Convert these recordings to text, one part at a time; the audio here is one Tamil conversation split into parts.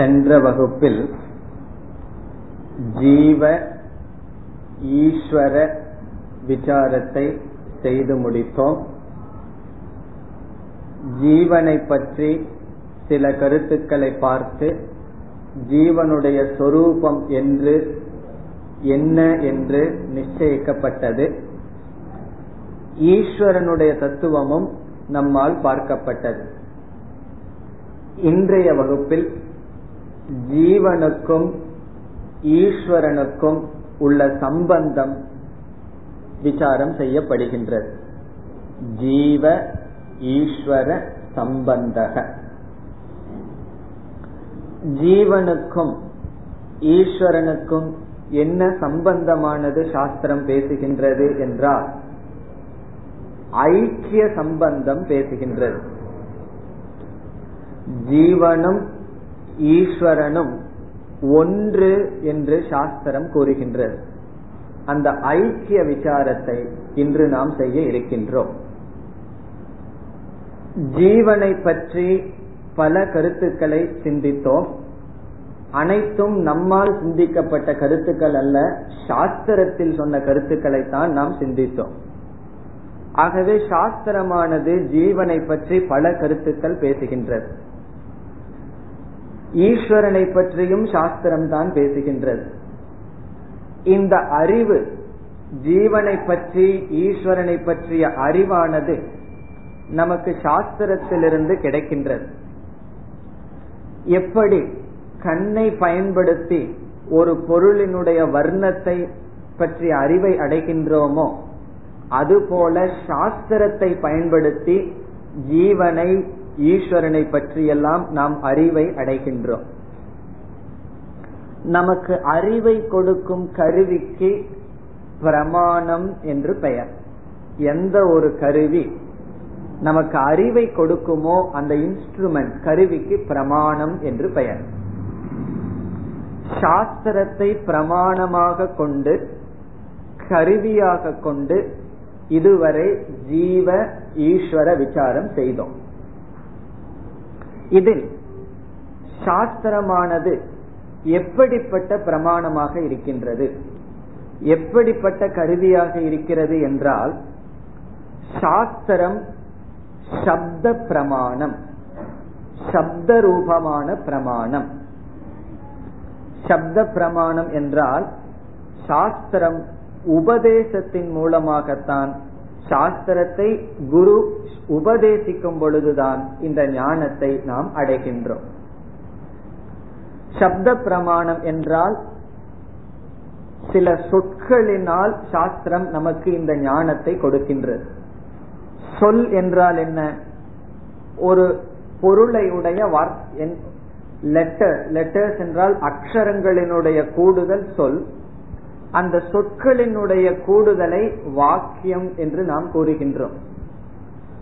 சென்ற வகுப்பில் ஜீவ ஈஸ்வர விசாரத்தை செய்து முடித்தோம். ஜீவனை பற்றி சில கருத்துக்களை பார்த்து ஜீவனுடைய சொரூபம் என்று என்ன என்று நிச்சயிக்கப்பட்டது. ஈஸ்வரனுடைய தத்துவமும் நம்மால் பார்க்கப்பட்டது. இன்றைய வகுப்பில் ஜீவனுக்கும் ஈஸ்வரனுக்கும் உள்ள சம்பந்தம் விசாரம் செய்யப்படுகின்றது. ஜீவ ஈஸ்வர சம்பந்தக. ஜீவனுக்கும் ஈஸ்வரனுக்கும் என்ன சம்பந்தமானது சாஸ்திரம் பேசுகின்றது என்றால் ஐக்கிய சம்பந்தம் பேசுகின்றது. ஜீவனும் ஈஸ்வரனும் ஒன்று என்று சாஸ்திரம் கூறுகின்றது. அந்த ஐக்கிய விசாரத்தை இன்று நாம் செய்ய இருக்கின்றோம். ஜீவனை பற்றி பல கருத்துக்களை சிந்தித்தோம். அனைத்தும் நம்மால் சிந்திக்கப்பட்ட கருத்துக்கள் அல்ல சாஸ்திரத்தில் சொன்ன கருத்துக்களை தான் நாம் சிந்தித்தோம். ஆகவே சாஸ்திரமானது ஜீவனை பற்றி பல கருத்துக்கள் பேசுகின்றது. ஈஸ்வரனை பற்றியும் சாஸ்திரம் தான் பேசுகின்றது. இந்த அறிவு ஜீவனை பற்றி ஈஸ்வரனை பற்றிய அறிவானது நமக்கு சாஸ்திரத்திலிருந்து கிடைக்கின்றது. எப்படி கண்ணை பயன்படுத்தி ஒரு பொருளினுடைய வர்ணத்தை பற்றிய அறிவை அடைகின்றோமோ அதுபோல சாஸ்திரத்தை பயன்படுத்தி ஜீவனை ஈஸ்வரனை பற்றியெல்லாம் நாம் அறிவை அடைகின்றோம். நமக்கு அறிவை கொடுக்கும் கருவிக்கு பிரமாணம் என்று பெயர். எந்த ஒரு கருவி நமக்கு அறிவை கொடுக்குமோ அந்த இன்ஸ்ட்ருமெண்ட் கருவிக்கு பிரமாணம் என்று பெயர். சாஸ்திரத்தை பிரமாணமாக கொண்டு கருவியாக கொண்டு இதுவரை ஜீவ ஈஸ்வர விசாரம் செய்தோம். இதில் சாஸ்திரமானது எப்படிப்பட்ட பிரமாணமாக இருக்கின்றது? எப்படிப்பட்ட கருவியாக இருக்கிறது என்றால் சாஸ்திரம் சப்த பிரமாணம் சப்த ரூபமான பிரமாணம். சப்த பிரமாணம் என்றால் சாஸ்திரம் உபதேசத்தின் மூலமாகத்தான் சாஸ்திரத்தை குரு உபதேசிக்கும் பொழுதுதான் இந்த ஞானத்தை நாம் அடைகின்றோம். சப்த பிரமாணம் என்றால் சில சொற்களினால் சாஸ்திரம் நமக்கு இந்த ஞானத்தை கொடுக்கின்றது. சொல் என்றால் என்ன? ஒரு பொருளை உடைய லெட்டர் லெட்டர்ஸ் என்றால் அக்ஷரங்களினுடைய கூடுதல் சொல். அந்த சொற்களினுடைய கூடுதலை வாக்கியம் என்று நாம் கூறுகின்றோம்.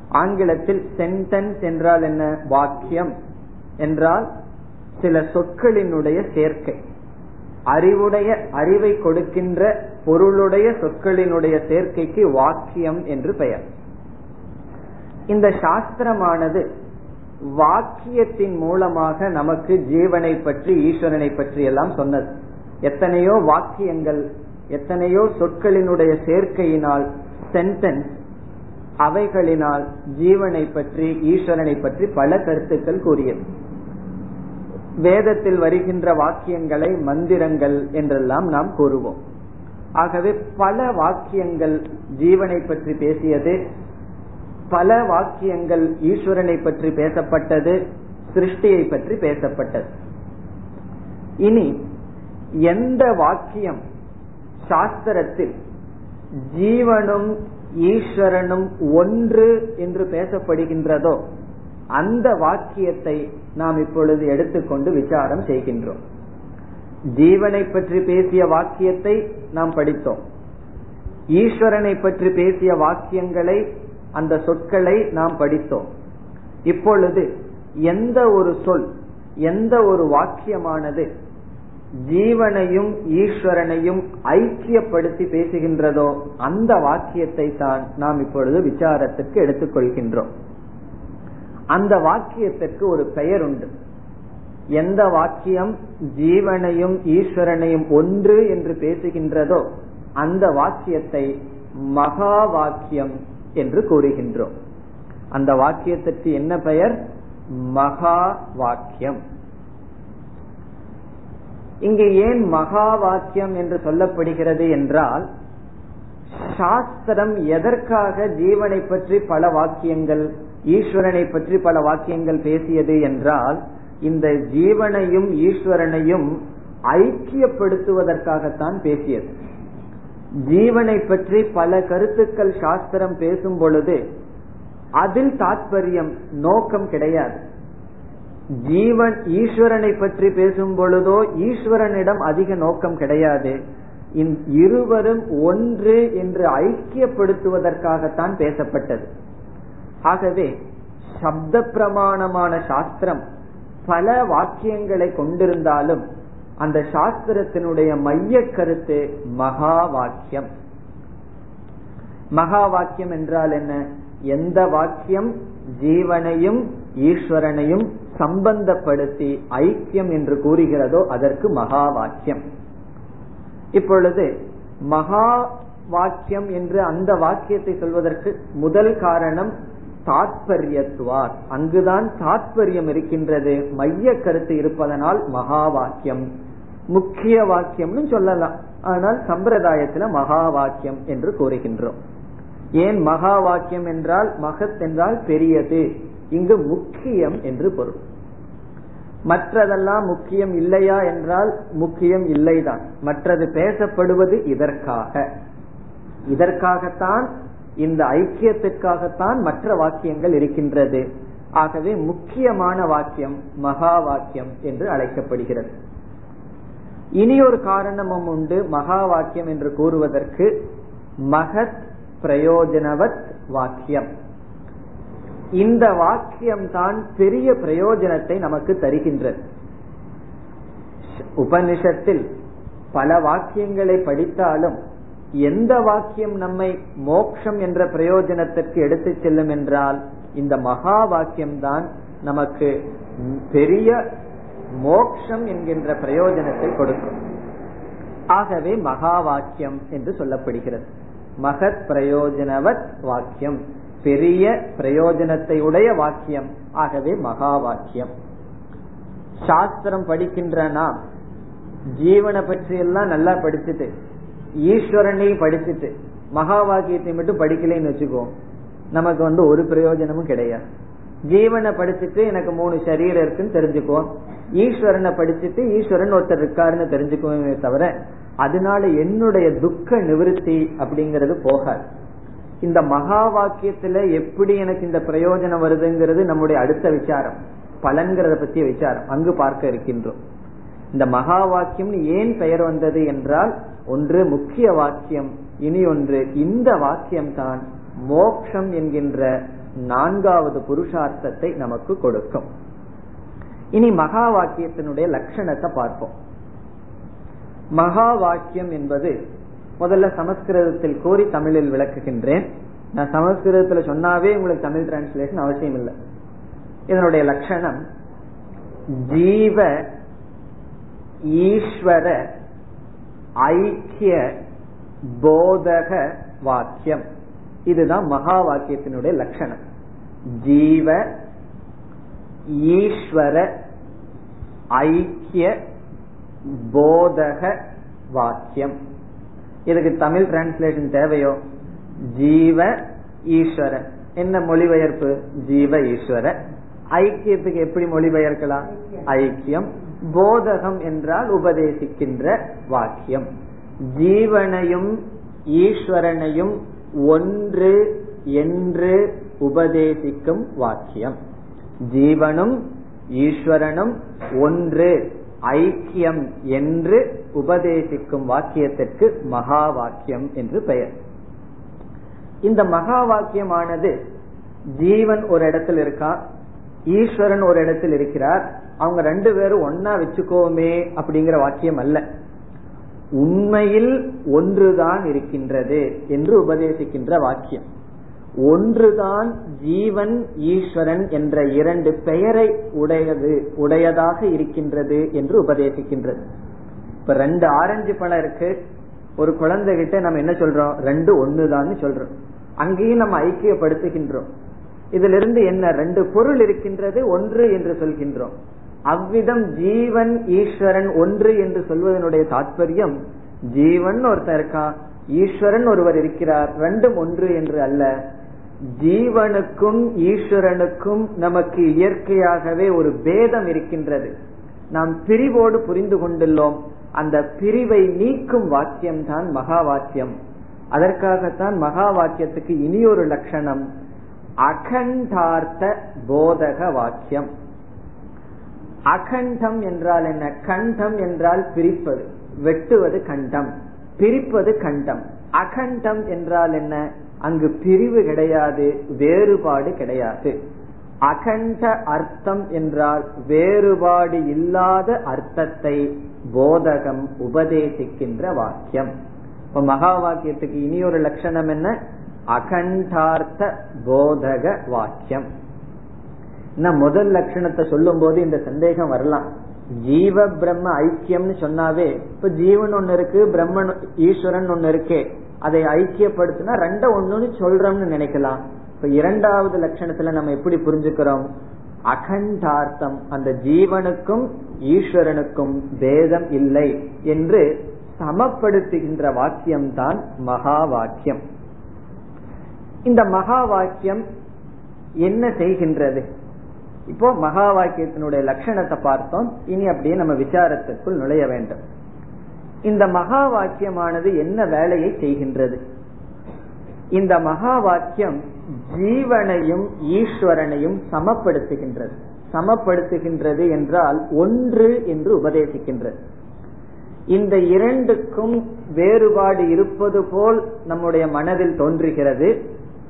ஆங்கிலத்தில் சென்டென்ஸ் என்றால் என்ன? வாக்கியம். என்றால் சில சொற்களினுடைய சேர்க்கை. அறிவுடைய அறிவை கொடுக்கின்ற பொருளுடைய சொற்களினுடைய சேர்க்கைக்கு வாக்கியம் என்று பெயர். இந்த சாஸ்திரமானது வாக்கியத்தின் மூலமாக நமக்கு ஜீவனை பற்றி ஈஸ்வரனை பற்றி எல்லாம் சொன்னது. எத்தனையோ வாக்கியங்கள் எத்தனையோ சொற்களினுடைய சேர்க்கையினால் சென்டென்ஸ் அவைகளினால் ஜீவனை பற்றி ஈஸ்வரனை பற்றி பல கருத்துக்கள் கூறியது. வேதத்தில் வருகின்ற வாக்கியங்களை மந்திரங்கள் என்றெல்லாம் நாம் கூறுவோம். ஆகவே பல வாக்கியங்கள் ஜீவனை பற்றி பேசியது பல வாக்கியங்கள் ஈஸ்வரனை பற்றி பேசப்பட்டது சிருஷ்டியை பற்றி பேசப்பட்டது. இனி எந்த வாக்கியம் சாஸ்திரத்தில் ஜீவனும் ஈஸ்வரனும் ஒன்று என்று பேசப்படுகின்றதோ அந்த வாக்கியத்தை நாம் இப்பொழுது எடுத்துக்கொண்டு விசாரம் செய்கின்றோம். ஜீவனை பற்றி பேசிய வாக்கியத்தை நாம் படித்தோம். ஈஸ்வரனை பற்றி பேசிய வாக்கியங்களை அந்த சொற்களை நாம் படித்தோம். இப்பொழுது எந்த ஒரு சொல் எந்த ஒரு வாக்கியமானது ஜீவனையும் ஈஸ்வரனையும் ஐக்கியப்படுத்தி பேசுகின்றதோ அந்த வாக்கியத்தை தான் நாம் இப்பொழுது விசாரத்துக்கு எடுத்துக்கொள்கின்றோம். அந்த வாக்கியத்திற்கு ஒரு பெயர் உண்டு எந்த வாக்கியம் ஜீவனையும் ஈஸ்வரனையும் ஒன்று என்று பேசுகின்றதோ அந்த வாக்கியத்தை மகா வாக்கியம் என்று கூறுகின்றோம். அந்த வாக்கியத்திற்கு என்ன பெயர்? மகா வாக்கியம். இங்கு ஏன் மகா வாக்கியம் என்று சொல்லப்படுகிறது என்றால் சாஸ்திரம் எதற்காக ஜீவனை பற்றி பல வாக்கியங்கள் ஈஸ்வரனை பற்றி பல வாக்கியங்கள் பேசியது என்றால் இந்த ஜீவனையும் ஈஸ்வரனையும் ஐக்கியப்படுத்துவதற்காகத்தான் பேசியது. ஜீவனை பற்றி பல கருத்துக்கள் சாஸ்திரம் பேசும் பொழுது அதில் தாற்பயம் நோக்கம் கிடையாது. ஜீவன் ஈஸ்வரனை பற்றி பேசும் பொழுதோ ஈஸ்வரனிடம் அதிக நோக்கம் கிடையாது. இருவரும் ஒன்று என்று ஐக்கியப்படுத்துவதற்காகத்தான் பேசப்பட்டது. ஆகவே சப்த பிரமாணமான சாஸ்திரம் பல வாக்கியங்களை கொண்டிருந்தாலும் அந்த சாஸ்திரத்தினுடைய மைய கருத்து மகா வாக்கியம் மகா வாக்கியம் என்றால் என்ன? எந்த வாக்கியம்? ஜீவனையும் ஈஸ்வரனையும் சம்பந்தப்படுத்தி ஐக்கியம் என்று கூறுகிறதோ அதற்கு மகா வாக்கியம் இப்பொழுது மகா வாக்கியம் என்று அந்த வாக்கியத்தை சொல்வதற்கு முதல் காரணம் தாத்பரியத்துவார். அங்குதான் தாத்பரியம் இருக்கின்றது. மைய கருத்து இருப்பதனால் மகா வாக்கியம் முக்கிய வாக்கியம்னு சொல்லலாம். ஆனால் சம்பிரதாயத்துல மகா வாக்கியம் என்று கூறுகின்றோம். ஏன் மகா வாக்கியம் என்றால் மகத் என்றால் பெரியது? இங்கு முக்கியம் என்று பொருள். மற்றதெல்லாம் முக்கியம் இல்லையா என்றால் முக்கியம் இல்லைதான். மற்றது பேசப்படுவது இதற்காக. இதற்காகத்தான் இந்த ஐக்கியத்திற்காகத்தான் மற்ற வாக்கியங்கள் இருக்கின்றது. ஆகவே முக்கியமான வாக்கியம் மகா வாக்கியம் என்று அழைக்கப்படுகிறது. இனி ஒரு காரணமும் உண்டு. மகா வாக்கியம் என்று கூறுவதற்கு மகத் பிரயோஜனவத் வாக்கியம். இந்த வாக்கியம் தான் பெரிய பிரயோஜனத்தை நமக்கு தருகின்றது. உபனிஷத்தில் பல வாக்கியங்களை படித்தாலும் எந்த வாக்கியம் நம்மை மோக்ஷம் என்ற பிரயோஜனத்திற்கு எடுத்து செல்லும் என்றால் இந்த மகா வாக்கியம் தான் நமக்கு பெரிய மோக்ஷம் என்கின்ற பிரயோஜனத்தை கொடுக்கும். ஆகவே மகா வாக்கியம் என்று சொல்லப்படுகிறது. மகத் பிரயோஜனவத் வாக்கியம். பெரிய பிரயோஜனத்தை உடைய வாக்கியம். ஆகவே மகா வாக்கியம். சாஸ்திரம் படிக்கின்ற நாம் ஜீவனை பற்றி எல்லாம் நல்லா படிச்சுட்டு ஈஸ்வரனையும் படிச்சுட்டு மகா வாக்கியத்தை மட்டும் படிக்கலன்னு வச்சுக்கோ நமக்கு வந்து ஒரு பிரயோஜனமும் கிடையாது. ஜீவனை படிச்சுட்டு எனக்கு மூணு சரீரம் இருக்குன்னு தெரிஞ்சுக்குவோம் ஈஸ்வரனை படிச்சுட்டு ஈஸ்வரன் ஒருத்தர் இருக்காருன்னு தெரிஞ்சுக்குவோமே தவிர அதனால என்னுடைய துக்க நிவிருத்தி அப்படிங்கறது போகாது. இந்த மகா வாக்கியத்துல எப்படி எனக்கு இந்த பிரயோஜனம் வருதுங்கிறது நம்முடைய அடுத்த விசாரம். பலன்கிறத பற்றிய விசாரம். அங்கு பார்க்க இருக்கின்றோம். இந்த மகா வாக்கியம் ஏன் பெயர் வந்தது என்றால் ஒன்று முக்கிய வாக்கியம் இனி ஒன்று இந்த வாக்கியம் தான் மோக்ஷம் என்கின்ற நான்காவது புருஷார்த்தத்தை நமக்கு கொடுக்கும். இனி மகா வாக்கியத்தினுடைய லட்சணத்தை பார்ப்போம். மகா வாக்கியம் என்பது முதல்ல சமஸ்கிருதத்தில் கூறி தமிழில் விளக்குகின்றேன். நான் சமஸ்கிருதத்துல சொன்னாவே உங்களுக்கு தமிழ் டிரான்ஸ்லேஷன் அவசியம் இல்லை இதனுடைய லட்சணம் ஜீவ ஈஸ்வர ஐக்கிய போதக வாக்கியம். இதுதான் மகா வாக்கியத்தினுடைய லட்சணம். ஜீவ ஈஸ்வர ஐக்கிய போதக வாக்கியம். இதுக்கு தமிழ் டிரான்ஸ்லேஷன் தேவையோ? ஜீவ ஈஸ்வர. என்ன மொழிபெயர்ப்பு? ஜீவ ஈஸ்வர. ஐக்கியத்துக்கு எப்படி மொழிபெயர்க்கலாம்? ஐக்கியம். போதகம் என்றால் உபதேசிக்கின்ற வாக்கியம். ஜீவனையும் ஈஸ்வரனையும் ஒன்று என்று உபதேசிக்கும் வாக்கியம். ஜீவனும் ஈஸ்வரனும் ஒன்று ஐக்கியம் என்று உபதேசிக்கும் வாக்கியத்திற்கு மகா வாக்கியம் என்று பெயர். இந்த மகா வாக்கியமானது ஜீவன் ஒரு இடத்தில் இருக்கா? ஈஸ்வரன் ஒரு இடத்தில் இருக்கிறார். அவங்க ரெண்டு பேரும் ஒன்னா வச்சுக்கோமே அப்படிங்கிற வாக்கியம் அல்ல. உண்மையில் ஒன்றுதான் இருக்கின்றது என்று உபதேசிக்கின்ற வாக்கியம். ஒன்றுதான் ஜீவன் ஈஸ்வரன் என்ற இரண்டு பெயரை உடையது உடையதாக இருக்கின்றது என்று உபதேசிக்கின்றது. இப்ப ரெண்டு ஆரஞ்சு பழம் இருக்கு. ஒரு குழந்தை கிட்ட நம்ம என்ன சொல்றோம்? ரெண்டு ஒண்ணுதான் சொல்றோம். அங்கேயும் நம்ம ஐக்கியப்படுத்துகின்றோம். இதுல இருந்து என்ன? ரெண்டு பொருள் இருக்கின்றது ஒன்று என்று சொல்கின்றோம். அவ்விதம் ஜீவன் ஈஸ்வரன் ஒன்று என்று சொல்வதனுடைய தாற்பயம் ஜீவன் ஒருத்தர் இருக்கான் ஈஸ்வரன் ஒருவர் இருக்கிறார். ரெண்டும் ஒன்று என்று அல்ல. ஜீவனுக்கும் ஈஸ்வரனுக்கும் நமக்கு இயற்கையாகவே ஒரு பேதம் இருக்கின்றது. நாம் பிரிவோடு புரிந்து கொண்டுள்ளோம். அந்த பிரிவை நீக்கும் வாக்கியம் தான் மகா வாக்கியம் அதற்காகத்தான் மகா வாக்கியத்துக்கு இனியொரு லட்சணம் அகண்டார்த்த போதக வாக்கியம். அகண்டம் என்றால் என்ன? கண்டம் என்றால் பிரிப்பது வெட்டுவது கண்டம் பிரிப்பது கண்டம். அகண்டம் என்றால் என்ன? அங்கு பிரிவு கிடையாது வேறுபாடு கிடையாது. அகண்ட அர்த்தம் என்றால் வேறுபாடு இல்லாத அர்த்தத்தை போதகம் உபதேசிக்கின்ற வாக்கியம். இப்ப மகா வாக்கியத்துக்கு இனி ஒரு லட்சணம் என்ன? அகண்டார்த்த போதக வாக்கியம். முதல் லட்சணத்தை சொல்லும் போது இந்த சந்தேகம் வரலாம். ஜீவ பிரம்ம ஐக்கியம்னு சொன்னாவே இப்ப ஜீவன் ஒன்னு இருக்கு பிரம்மன் ஈஸ்வரன் ஒன்னு இருக்கே. அதை ஐக்கியப்படுத்தினா ரெண்ட ஒண்ணுன்னு சொல்றோம்னு நினைக்கலாம். இப்ப இரண்டாவது லட்சணத்துல நம்ம எப்படி புரிஞ்சுக்கிறோம்? அகண்டார்த்தம். அந்த ஜீவனுக்கும் ஈஸ்வரனுக்கும் பேதம் இல்லை என்று சமப்படுத்துகின்ற வாக்கியம் தான் மகா வாக்கியம் இந்த மகா வாக்கியம் என்ன செய்கின்றது? இப்போ மகா வாக்கியத்தினுடைய லட்சணத்தை பார்த்தோம். இனி அப்படியே நம்ம விசாரத்திற்குள் நுழைய வேண்டும். இந்த மகா வாக்கியமானது என்ன வேலையை செய்கின்றது? இந்த மகா வாக்கியம் ஜீவனையும் ஈஸ்வரனையும் சமப்படுத்துகின்றது. சமப்படுத்துகின்றது என்றால் ஒன்று என்று உபதேசிக்கின்றது. இந்த இரண்டுக்கும் வேறுபாடு இருப்பது போல் நம்முடைய மனதில் தோன்றுகிறது.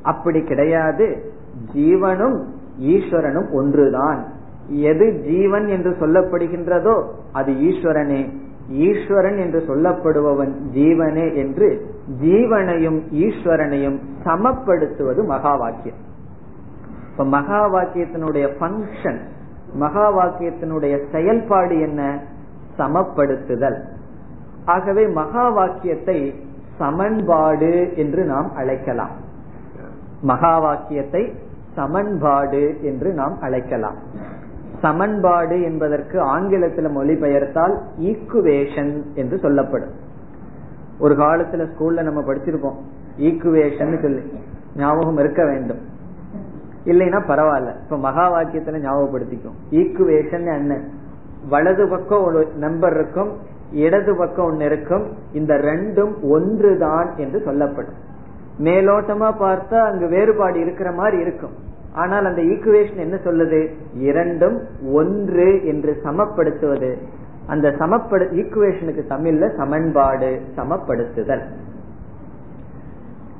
அப்படி கிடையாது. ஜீவனும் ஈஸ்வரனும் ஒன்றுதான். எது ஜீவன் என்று சொல்லப்படுகின்றதோ அது ஈஸ்வரனே. ஈஸ்வரன் என்று சொல்லப்படுபவன் ஜீவனே என்று ஜீவனையும் ஈஸ்வரனையும் சமப்படுத்துவது மகா வாக்கியம் இப்ப மகா வாக்கியத்தினுடைய பங்கன் மகா வாக்கியத்தினுடைய செயல்பாடு என்ன? சமப்படுத்துதல். ஆகவே மகா வாக்கியத்தை சமன்பாடு என்று நாம் அழைக்கலாம். மகா வாக்கியத்தை சமன்பாடு என்று நாம் அழைக்கலாம். சமன்பாடு என்பதற்கு ஆங்கிலத்தில் மொழிபெயர்த்தால் ஈக்குவேஷன் என்று சொல்லப்படும். ஒரு காலத்துல ஸ்கூல்ல நம்ம படிச்சிருப்போம். ஈக்குவேஷன் சொல்லி. ஞாபகம் இருக்க வேண்டும். இல்லைன்னா பரவாயில்ல. இப்ப மகா வாக்கியத்துல ஞாபகப்படுத்திக்கும் ஈக்குவேஷன் என்ன? வலது பக்கம் ஒரு நம்பர் இருக்கும் இடது பக்கம் ஒன்னு இருக்கும் இந்த ரெண்டும் ஒன்றுதான் என்று சொல்லப்படும். மேலோட்டமா பார்த்தா அங்கு வேறுபாடு இருக்கிற மாதிரி இருக்கும். ஆனால் அந்த ஈக்குவேஷன் என்ன சொல்லுது? இரண்டும் ஒன்று என்று சமப்படுத்துவது. அந்த சமப்படு ஈக்குவேஷனுக்கு தமிழ்ல சமன்பாடு சமப்படுத்துதல்.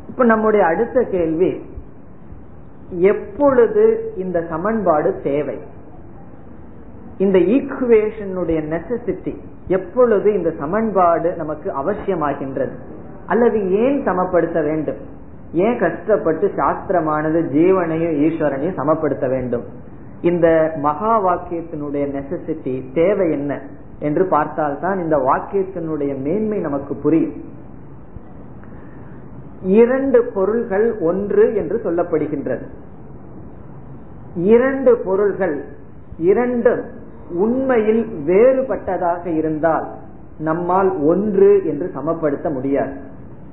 இப்ப நம்முடைய அடுத்த கேள்வி எப்பொழுது இந்த சமன்பாடு தேவை? இந்த ஈக்குவேஷனுடைய நெசசிட்டி எப்பொழுது இந்த சமன்பாடு நமக்கு அவசியமாகின்றது? அல்லது ஏன் சமப்படுத்த வேண்டும்? ஏன் கஷ்டப்பட்டு சாஸ்திரமானது ஜீவனையும் ஈஸ்வரனையும் சமப்படுத்த வேண்டும்? இந்த மகா வாக்கியத்தினுடைய நெசசிட்டி தேவை என்ன? என்று பார்த்தால்தான் இந்த வாக்கியத்தினுடைய மேன்மை நமக்கு புரியும். இரண்டு பொருள்கள் ஒன்று என்று சொல்லப்படுகின்றது. இரண்டு பொருள்கள் இரண்டு உண்மையில் வேறுபட்டதாக இருந்தால் நம்மால் ஒன்று என்று சமப்படுத்த முடியாது.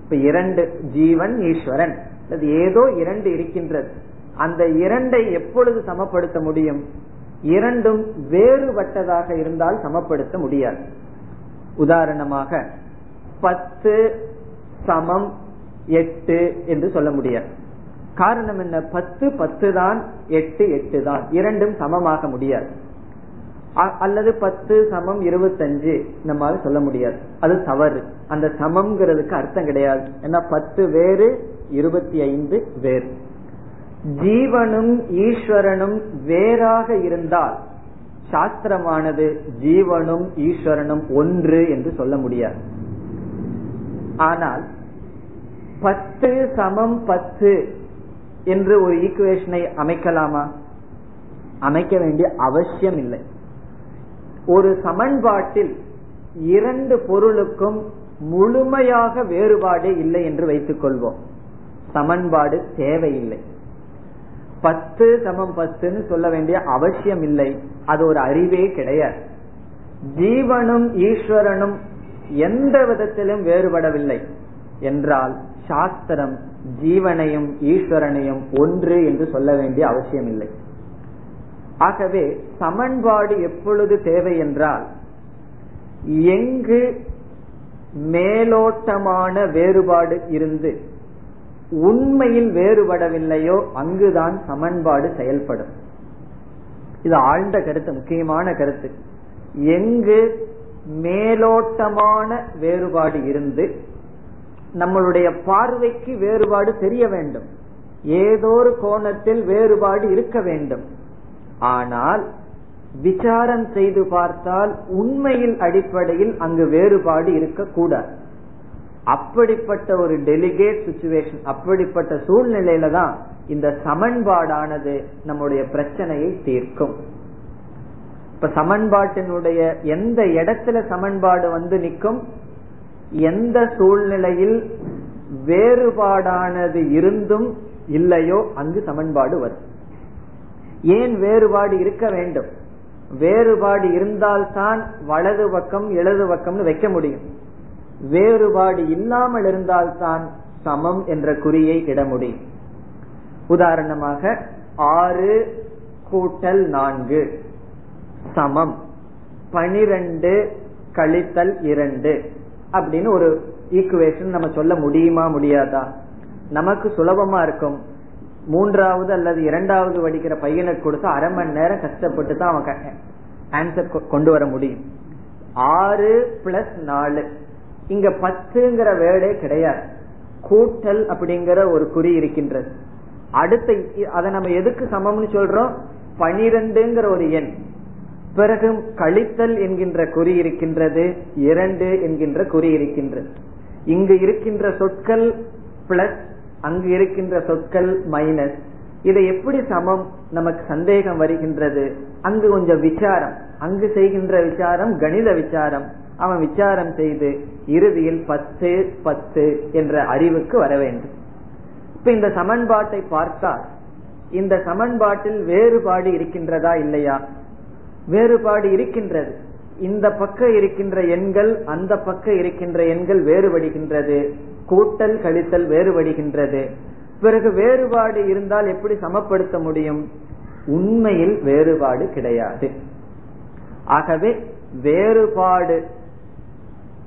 இப்ப இரண்டு ஜீவன் ஈஸ்வரன். அது ஏதோ இரண்டு இருக்கின்றது. அந்த இரண்டை எப்பொழுது சமப்படுத்த முடியும்? இரண்டும் வேறுபட்டதாக இருந்தால் சமப்படுத்த முடியாது. உதாரணமாக பத்து சமம் எட்டு என்று சொல்ல முடியாது. காரணம் என்ன? பத்து பத்து தான் எட்டு எட்டு தான் இரண்டும் சமமாக முடியாது. அல்லது பத்து சமம் இருபத்தஞ்சு இந்த மாதிரி சொல்ல முடியாது. அது தவறு. அந்த சமம்ங்கிறதுக்கு அர்த்தம் கிடையாது. ஏன்னா பத்து வேறு இருபத்தி ஐந்து வேறு. ஜீவனும் ஈஸ்வரனும் வேறாக இருந்தால் சாஸ்திரமானது ஜீவனும் ஈஸ்வரனும் ஒன்று என்று சொல்ல முடியாது. ஆனால் பத்து சமம் பத்து என்று ஒரு ஈக்குவேஷனை அமைக்கலாமா? அமைக்க வேண்டிய அவசியம் இல்லை. ஒரு சமன்பாட்டில் இரண்டு பொருளுக்கும் முழுமையாக வேறுபாடு இல்லை என்று வைத்துக் கொள்வோம். சமன்பாடு தேவையில்லை. பத்து சமம் பத்துன்னு சொல்ல வேண்டிய அவசியம் இல்லை. அது ஒரு அறிவே கிடையாது. ஜீவனும் ஈஸ்வரனும் எந்த விதத்திலும் வேறுபடவில்லை. என்றால் சாஸ்திரம் ஜீவனையும் ஈஸ்வரனையும் ஒன்று என்று சொல்ல வேண்டிய அவசியம் இல்லை. ஆகவே சமன்பாடு எப்பொழுது தேவை என்றால் எங்கு மேலோட்டமான வேறுபாடு இருந்து உண்மையில் வேறுபடவில்லையோ அங்குதான் சமன்பாடு செயல்படும். இது ஆழ்ந்த கருத்து முக்கியமான கருத்து. எங்கு மேலோட்டமான வேறுபாடு இருந்து நம்மளுடைய பார்வைக்கு வேறுபாடு தெரிய வேண்டும். ஏதோ ஒரு கோணத்தில் வேறுபாடு இருக்க வேண்டும். ஆனால் விசாரம் செய்து பார்த்தால் உண்மையில் அடிப்படையில் அங்கு வேறுபாடு இருக்கக்கூடாது. அப்படிப்பட்ட ஒரு டெலிகேட் சுச்சுவேஷன் அப்படிப்பட்ட சூழ்நிலையில தான் இந்த சமன்பாடானது நம்முடைய பிரச்சனையை தீர்க்கும். இப்ப சமன்பாட்டினுடைய எந்த இடத்துல சமன்பாடு வந்து நிற்கும்? எந்த சூழ்நிலையில் வேறுபாடானது இருந்தும் இல்லையோ அங்கு சமன்பாடு வரும். ஏன் வேறுபாடு இருக்க வேண்டும்? வேறுபாடு இருந்தால்தான் வலது பக்கம் இடது பக்கம்னு வைக்க முடியும். வேறுபாடு இல்லாமல் இருந்தால்தான் சமம் என்ற குறியை இட முடியும். உதாரணமாக ஆறு கூட்டல் நான்கு. சமம். பனிரெண்டு கழித்தல் இரண்டு. அப்படின்னு ஒரு ஈக்குவேஷன் நம்ம சொல்ல முடியுமா முடியாதா? நமக்கு சுலபமா இருக்கும். மூன்றாவது அல்லது இரண்டாவது படிக்கிற பையனுக்கு கொடுத்து அரை மணி நேரம் கஷ்டப்பட்டு தான் அவன் ஆன்சர் கொண்டு வர முடியும். ஆறு பிளஸ் நாலு. இங்க பத்துங்கிற வேர்டே கிடையாது. கூட்டல் அப்படிங்கிற ஒரு குறி இருக்கின்றது. அடுத்த அதை நம்ம எதுக்கு சமம்னு சொல்றோம்? பனிரெண்டுங்கிற ஒரு எண். பிறகு கழித்தல் என்கின்ற குறி இருக்கின்றது இரண்டு என்கின்ற குறி இருக்கின்றது. இங்கு இருக்கின்ற சொற்கள் பிளஸ் அங்கு இருக்கின்ற சொற்கள் மைனஸ் இதை எப்படி சமம்? நமக்கு சந்தேகம் வருகின்றது. அங்கு கொஞ்சம் விசாரம். அங்கு செய்கின்ற விசாரம் கணித விசாரம். அவன் விசாரம் செய்து இறுதியில் பத்து பத்து என்ற அறிவுக்கு வர வேண்டும். இப்ப இந்த சமன்பாட்டை பார்த்தால் இந்த சமன்பாட்டில் வேறுபாடு இருக்கின்றதா இல்லையா? வேறுபாடு இருக்கின்றது. இந்த பக்கம் இருக்கின்ற எண்கள் அந்த பக்கம் இருக்கின்ற எண்கள் வேறுபடுகின்றது. கூட்டல் கழித்தல் வேறுபடுகின்றது. பிறகு வேறுபாடு இருந்தால் எப்படி சமப்படுத்த முடியும்? உண்மையில் வேறுபாடு கிடையாது. ஆகவே வேறுபாடு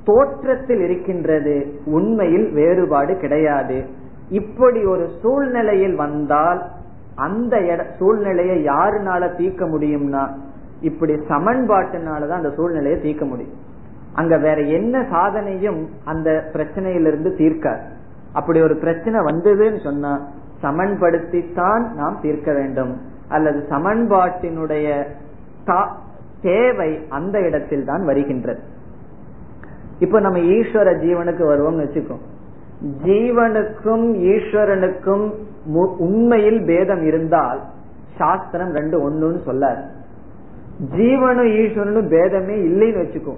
தோற்றத்தில் இருக்கின்றது. உண்மையில் வேறுபாடு கிடையாது. இப்படி ஒரு சூழ்நிலையில் வந்தால் அந்த சூழ்நிலையை யாருனால தீர்க்க முடியும்னா இப்படி சமன்பாட்டினாலதான் அந்த சூழ்நிலையை தீர்க்க முடியும். அங்க வேற என்ன சாதனையும் அந்த பிரச்சனையிலிருந்து தீர்க்காது. அப்படி ஒரு பிரச்சனை வந்ததுன்னு சொன்னா சமன்படுத்தித்தான் நாம் தீர்க்க வேண்டும். அல்லது சமன்பாட்டினுடைய தேவை அந்த இடத்தில் தான் வருகின்றது. இப்ப நம்ம ஈஸ்வர ஜீவனுக்கு வருவோம்னு வச்சுக்கோ. ஜீவனுக்கும் ஈஸ்வரனுக்கும் உண்மையில் பேதம் இருந்தால் சாஸ்திரம் ரெண்டு ஒண்ணுன்னு சொல்லாது. ஜீவனும் ஈஸ்வரனும் பேதமே இல்லைன்னு வச்சுக்கோ.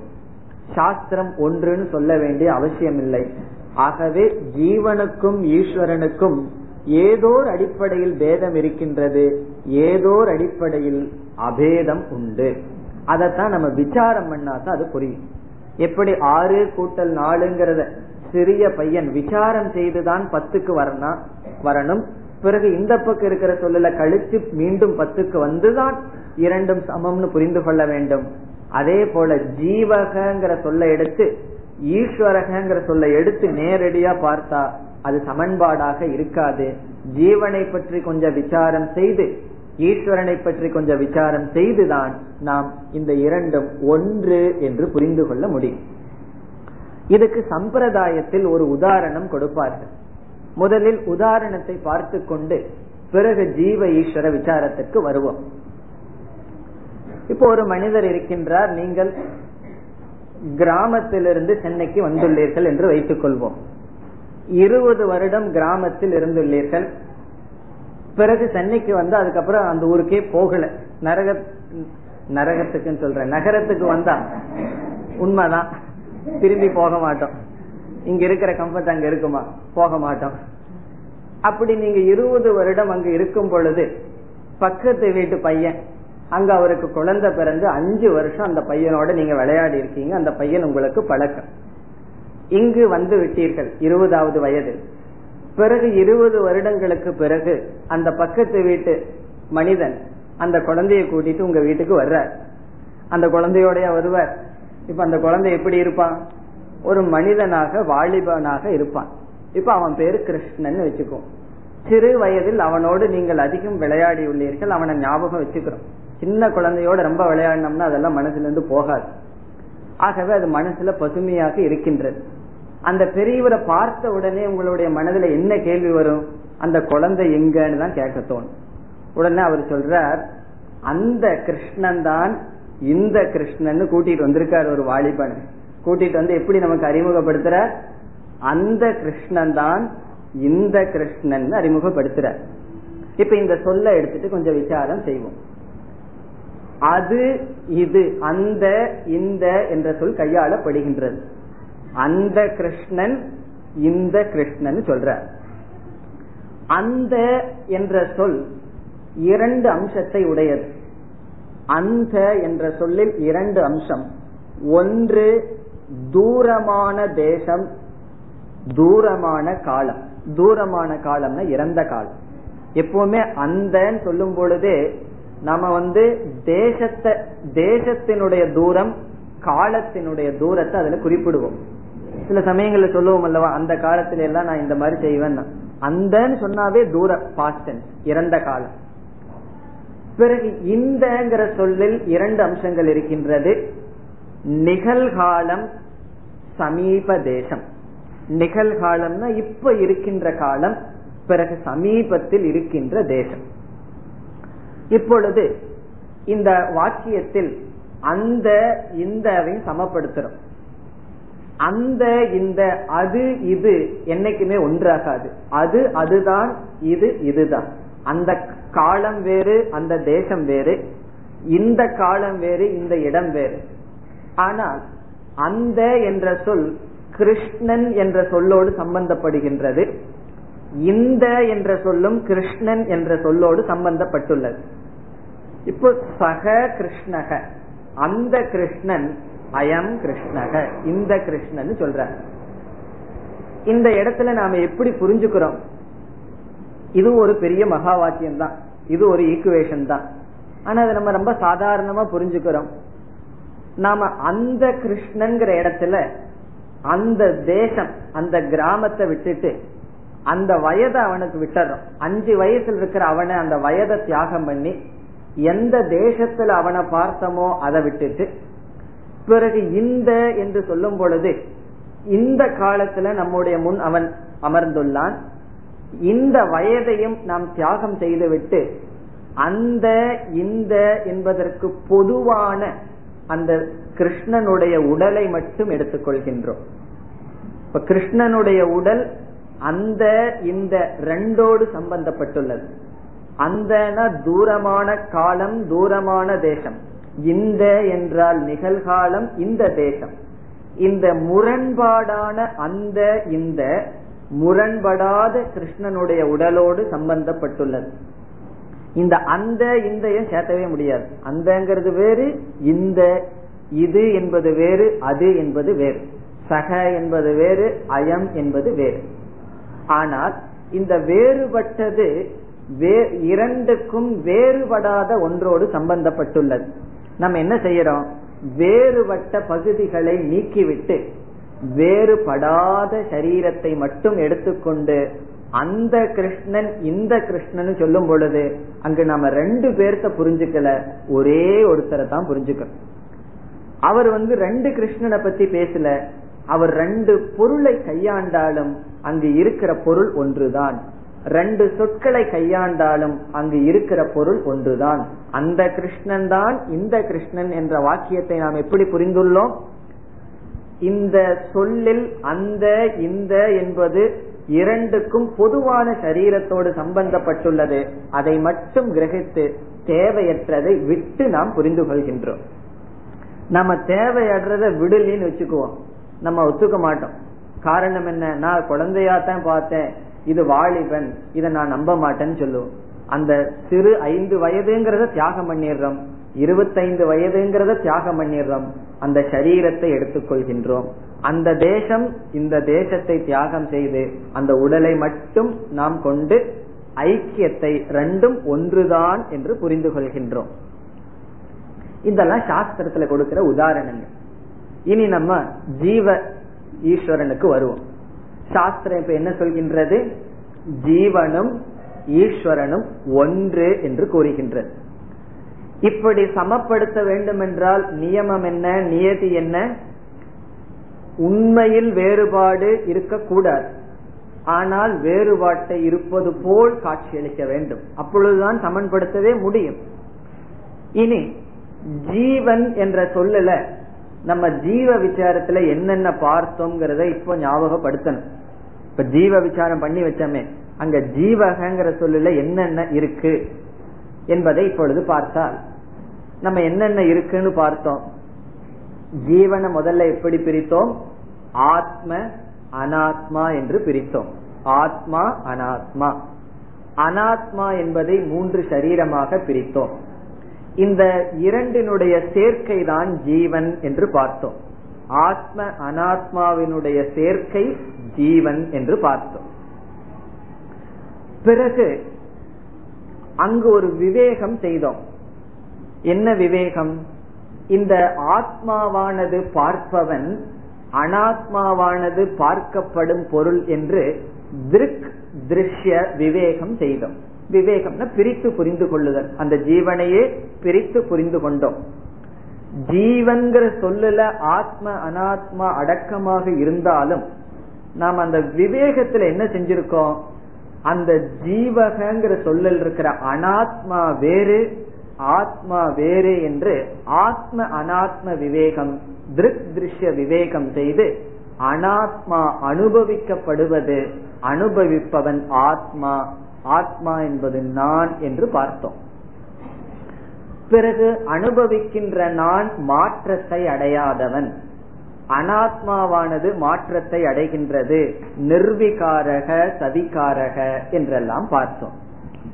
சாஸ்திரம் ஒன்றுன்னு சொல்ல வேண்டிய அவசியம் இல்லை ஆகவே ஜீவனுக்கும் ஈஸ்வரனுக்கும் ஏதோர் அடிப்படையில் பேதம் இருக்கின்றது. ஏதோர் அடிப்படையில் அபேதம் உண்டு. அதைத்தான் நம்ம விசாரம் பண்ணாதான் அது புரியும். எப்படி ஆறு கூட்டல் நாலுங்கிறத சிறிய பையன் விசாரம் செய்துதான் பத்துக்கு வரணும் வரணும். பிறகு இந்த பக்கம் இருக்கிற சொல்லல கழிச்சு மீண்டும் பத்துக்கு வந்துதான் இரண்டும் சமம்னு புரிந்து கொள்ள வேண்டும். அதே போல ஜீவகங்கிற சொல்ல எடுத்து ஈஸ்வரகங்கிற சொல்ல எடுத்து நேரடியா பார்த்தா அது சமன்பாடாக இருக்காது. ஜீவனை பற்றி கொஞ்சம் விசாரம் செய்து ஈஸ்வரனை பற்றி கொஞ்சம் விசாரம் செய்துதான் நாம் இந்த இரண்டும் ஒன்று என்று புரிந்து கொள்ள முடியும். இதுக்கு சம்பிரதாயத்தில் ஒரு உதாரணம் கொடுப்பார்கள். முதலில் உதாரணத்தை பார்த்து கொண்டு பிறகு ஜீவ ஈஸ்வர விசாரத்திற்கு வருவோம். இப்போ ஒரு மனிதர் இருக்கின்றார் நீங்கள் கிராமத்திலிருந்து சென்னைக்கு வந்துள்ளீர்கள் என்று வைத்துக் கொள்வோம். இருபது வருடம் கிராமத்தில் இருந்துள்ளீர்கள். பிறகு சென்னைக்கு வந்து அதுக்கப்புறம் அந்த ஊருக்கே போகல. நரக நரகத்துக்குன்னு சொல்றேன். நகரத்துக்கு வந்தா. உண்மைதான். திரும்பி போக மாட்டோம். இங்க இருக்கிற கம்பெனி அங்க இருக்குமா? போக மாட்டோம். அப்படி நீங்க இருபது வருடம் அங்க இருக்கும் பொழுது பக்கத்து வீட்டு பையன் அங்க அவருக்கு குழந்தை பிறந்து அஞ்சு வருஷம் அந்த பையனோட நீங்க விளையாடி இருக்கீங்க. அந்த பையன் உங்களுக்கு பழக்கம். இங்கு வந்து விட்டீர்கள் இருபதாவது வயது. பிறகு இருபது வருடங்களுக்கு பிறகு அந்த பக்கத்து வீட்டு மனிதன் அந்த குழந்தைய கூட்டிட்டு உங்க வீட்டுக்கு வர்றார். அந்த குழந்தையோடய வருவார். இப்ப அந்த குழந்தை எப்படி இருப்பான் ஒரு மனிதனாக வாலிபனாக இருப்பான். இப்ப அவன் பேரு கிருஷ்ணன் வச்சுக்கோ. சிறு வயதில் அவனோடு நீங்கள் அதிகம் விளையாடி உள்ளீர்கள். அவனை ஞாபகம் வச்சுக்கிறோம். சின்ன குழந்தையோட ரொம்ப விளையாடினோம்னா அதெல்லாம் மனசுல இருந்து போகாது. ஆகவே அது மனசுல பசுமையாக இருக்கின்றது. அந்த பெரியவரை பார்த்த உடனே உங்களுடைய மனதுல என்ன கேள்வி வரும்? அந்த குழந்தை எங்கன்னு தான் கேட்க தோணும். உடனே அவர் சொல்றார் அந்த கிருஷ்ணன் தான் இந்த கிருஷ்ணன் கூட்டிட்டு வந்திருக்காரு ஒரு வாலிபன். கூட்டிட்டு வந்து எப்படி நமக்கு அறிமுகப்படுத்துற? அந்த கிருஷ்ணன் தான் இந்த கிருஷ்ணன் அறிமுகப்படுத்துற. இப்ப இந்த சொல்ல எடுத்துட்டு கொஞ்சம் விசாரம் செய்வோம். அது இது அந்த இந்த என்ற சொல் கையாளப்படுகின்றது. அந்த கிருஷ்ணன் இந்த கிருஷ்ணன் சொல்ற. அந்த என்ற சொல் இரண்டு அம்சத்தை உடையது. அந்த என்ற சொல்லில் இரண்டு அம்சம். ஒன்று தூரமான தேசம் தூரமான காலம். தூரமான காலம்னா இறந்த காலம். எப்பவுமே அந்த சொல்லும் பொழுதே நாம வந்து தேசத்தை தேசத்தினுடைய தூரம் காலத்தினுடைய தூரத்தை அதுல குறிப்பிடுவோம். சில சமயங்கள்ல சொல்லுவோம் அல்லவா அந்த காலத்துல எல்லாம் நான் இந்த மாதிரி செய்வேன் அந்தன்னு சொன்னாவே தூர பாஸ்டன் இறந்த காலம். பிறகு இந்தங்கிற சொல்லில் இரண்டு அம்சங்கள் இருக்கின்றது. நிகழ்காலம் சமீப தேசம். நிகழ்காலம்னா இப்ப இருக்கின்ற காலம் பிறகு சமீபத்தில் இருக்கின்ற தேசம். இப்பொழுது இந்த வாக்கியத்தில் அந்த இந்த சமப்படுத்துறோம். அந்த இந்த அது இது என்னைக்குமே ஒன்றாகாது. அது அதுதான் இது இதுதான். அந்த காலம் வேறு அந்த தேசம் வேறு இந்த காலம் வேறு இந்த இடம் வேறு. ஆனால் அந்த என்ற சொல் கிருஷ்ணன் என்ற சொல்லோடு சம்பந்தப்படுகின்றது. இந்த என்ற சொல்லும் கிருஷ்ணன் என்ற சொல்லோடு சம்பந்தப்பட்டுள்ளது. இப்போ சக கிருஷ்ணக. அந்த கிருஷ்ணன் அயம் கிருஷ்ணக. இந்த கிருஷ்ணன் சொல்ற. இந்த இடத்துல நாம எப்படி புரிஞ்சுக்கிறோம்? இது ஒரு பெரிய மகா வாக்கியம் தான். இது ஒரு ஈக்குவேஷன் தான். ஆனா அதை நம்ம ரொம்ப சாதாரணமா புரிஞ்சுக்கிறோம். நாம அந்த கிருஷ்ணங்கிற இடத்துல அந்த தேசம் அந்த கிராமத்தை விட்டுட்டு அந்த வயதை அவனுக்கு விட்டுறோம். அஞ்சு வயசுல இருக்கிற அவனை அந்த வயதை தியாகம் பண்ணி எந்த தேசத்துல அவனை பார்த்தமோ அதை விட்டுட்டு பிறகு இந்த என்று சொல்லும் பொழுது இந்த காலத்துல நம்முடைய முன் அவன் அமர்ந்துள்ளான். இந்த வயதையும் நாம் தியாகம் செய்துவிட்டு அந்த இந்த என்பதற்கு பொதுவான அந்த கிருஷ்ணனுடைய உடலை மட்டும் எடுத்துக்கொள்கின்றோம். இப்ப கிருஷ்ணனுடைய உடல் அந்த இந்த ரெண்டோடு சம்பந்தப்பட்டுள்ளது. அந்த தூரமான காலம் தூரமான தேசம். இந்த என்றால் நிகழ்காலம் இந்த தேசம். இந்த முரண்பாடான அந்த இந்த முரண்படாத கிருஷ்ணனுடைய உடலோடு சம்பந்தப்பட்டுள்ளது. இந்த அந்த இந்தையும் சேர்த்தவே முடியாது. அந்தங்கிறது வேறு இந்த இது என்பது வேறு அது என்பது வேறு. சக என்பது வேறு அயம் என்பது வேறு. ஆனால் இந்த வேறுபட்டது இரண்டுக்கும் வேறுபடாத ஒன்றோடு சம்பந்தப்பட்டுள்ளது. நம்ம என்ன செய்யறோம்? வேறுபட்ட பகுதிகளை நீக்கிவிட்டு வேறுபடாத சரீரத்தை மட்டும் எடுத்துக்கொண்டு அந்த கிருஷ்ணன் இந்த கிருஷ்ணன் சொல்லும் பொழுது அங்கு நாம ரெண்டு பேர்த்த புரிஞ்சுக்கல ஒரே ஒருத்தரை தான் புரிஞ்சுக்கணும். அவர் வந்து ரெண்டு கிருஷ்ணனை பத்தி பேசல அவர் ரெண்டு பொருளை கையாண்டாலும் அங்கு இருக்கிற பொருள் ஒன்றுதான். ரெண்டு சொற்களை கையாண்டாலும் அங்கு இருக்கிற பொருள் ஒன்றுதான். அந்த கிருஷ்ணன் தான் இந்த கிருஷ்ணன் என்ற வாக்கியத்தை நாம் எப்படி புரிந்துள்ளோம்? இந்த சொல்லில் அந்த இந்த என்பது இரண்டுக்கும் பொதுவான சரீரத்தோடு சம்பந்தப்பட்டுள்ளது. அதை மட்டும் கிரகித்து தேவையற்றதை விட்டு நாம் புரிந்து கொள்கின்றோம். நம்ம தேவையற்றத விடலின்னு வச்சுக்குவோம். நம்ம ஒத்துக்க மாட்டோம். காரணம் என்ன? நான் குழந்தையா தான் பார்த்தேன். இது வாலிபன் இதை நான் நம்ப மாட்டேன்னு சொல்லுவோம். அந்த சிறு ஐந்து வயதுங்கிறத தியாகம் பண்ணிடுறோம். இருபத்தைந்து வயதுங்கிறத தியாகம் பண்ணிடுறோம். அந்த சரீரத்தை எடுத்துக்கொள்கின்றோம். அந்த தேசம் இந்த தேசத்தை தியாகம் செய்து அந்த உடலை மட்டும் நாம் கொண்டு ஐக்கியத்தை ரெண்டும் ஒன்றுதான் என்று புரிந்து கொள்கின்றோம். இதெல்லாம் சாஸ்திரத்துல கொடுக்கிற உதாரணங்கள். இனி நம்ம ஜீவ ஈஸ்வரனுக்கு வருவோம். சாஸ்திரம் இப்ப என்ன சொல்கின்றது? ஜீவனும் ஈஸ்வரனும் ஒன்று என்று கூறுகின்றது. இப்படி சமப்படுத்த வேண்டும் என்றால் நியமம் என்ன நியதி என்ன? உண்மையில் வேறுபாடு இருக்கக்கூடாது. ஆனால் வேறுபாட்டை இருப்பது போல் காட்சியளிக்க வேண்டும். அப்பொழுதுதான் சமன்படுத்தவே முடியும். இனி ஜீவன் என்ற சொல்லல நம்ம ஜீவ விசாரத்துல என்னென்ன பார்த்தோம்ங்கிறத இப்போ ஞாபகப்படுத்தணும். இப்ப ஜீவ விசாரம் பண்ணி வச்சோமே அங்க ஜீவகங்கிற சொல்லுல என்னென்ன இருக்கு என்பதை இப்பொழுது பார்த்தால் நம்ம என்னென்ன இருக்குன்னு பார்த்தோம். ஜீவனை முதல்ல எப்படி பிரித்தோம்? ஆத்ம அனாத்மா என்று பிரித்தோம். ஆத்மா அனாத்மா. அனாத்மா என்பதை மூன்று சரீரமாக பிரித்தோம். இந்த இரண்டினுடைய சேர்க்கை தான் ஜீவன் என்று பார்த்தோம். ஆத்ம அனாத்மாவினுடைய சேர்க்கை ஜீவன் என்று பார்த்தோம். பிறகு அங்கு ஒரு விவேகம் செய்தோம். என்ன விவேகம்? இந்த ஆத்மாவானது பார்ப்பவன் அனாத்மாவானது பார்க்கப்படும் பொருள் என்று திருக் திருஷ்ய விவேகம் செய்தோம். விவேகம்னா பிரித்து புரிந்து கொள்ளுதல். அந்த ஜீவனையே பிரித்து புரிந்து கொண்டோம். ஜீவன்கிற சொல்லல ஆத்ம அனாத்மா அடக்கமாக இருந்தாலும் நாம் அந்த விவேகத்துல என்ன செஞ்சிருக்கோம்? அந்த ஜீவகங்கிற சொல்லல் இருக்கிற அனாத்மா வேறு ஆத்மா வேறு என்று ஆத்ம அனாத்ம விவேகம் திருக் திருஷ்ய விவேகம் செய்து அனாத்மா அனுபவிக்கப்படுவது அனுபவிப்பவன் ஆத்மா ஆத்மா என்பது நான் என்று பார்த்தோம். பிறகு அனுபவிக்கின்ற நான் மாற்றத்தை அடையாதவன். அனாத்மாவானது மாற்றத்தை அடைகின்றது. நிர்விகாரக சதிகாரக என்றெல்லாம் பார்த்தோம்.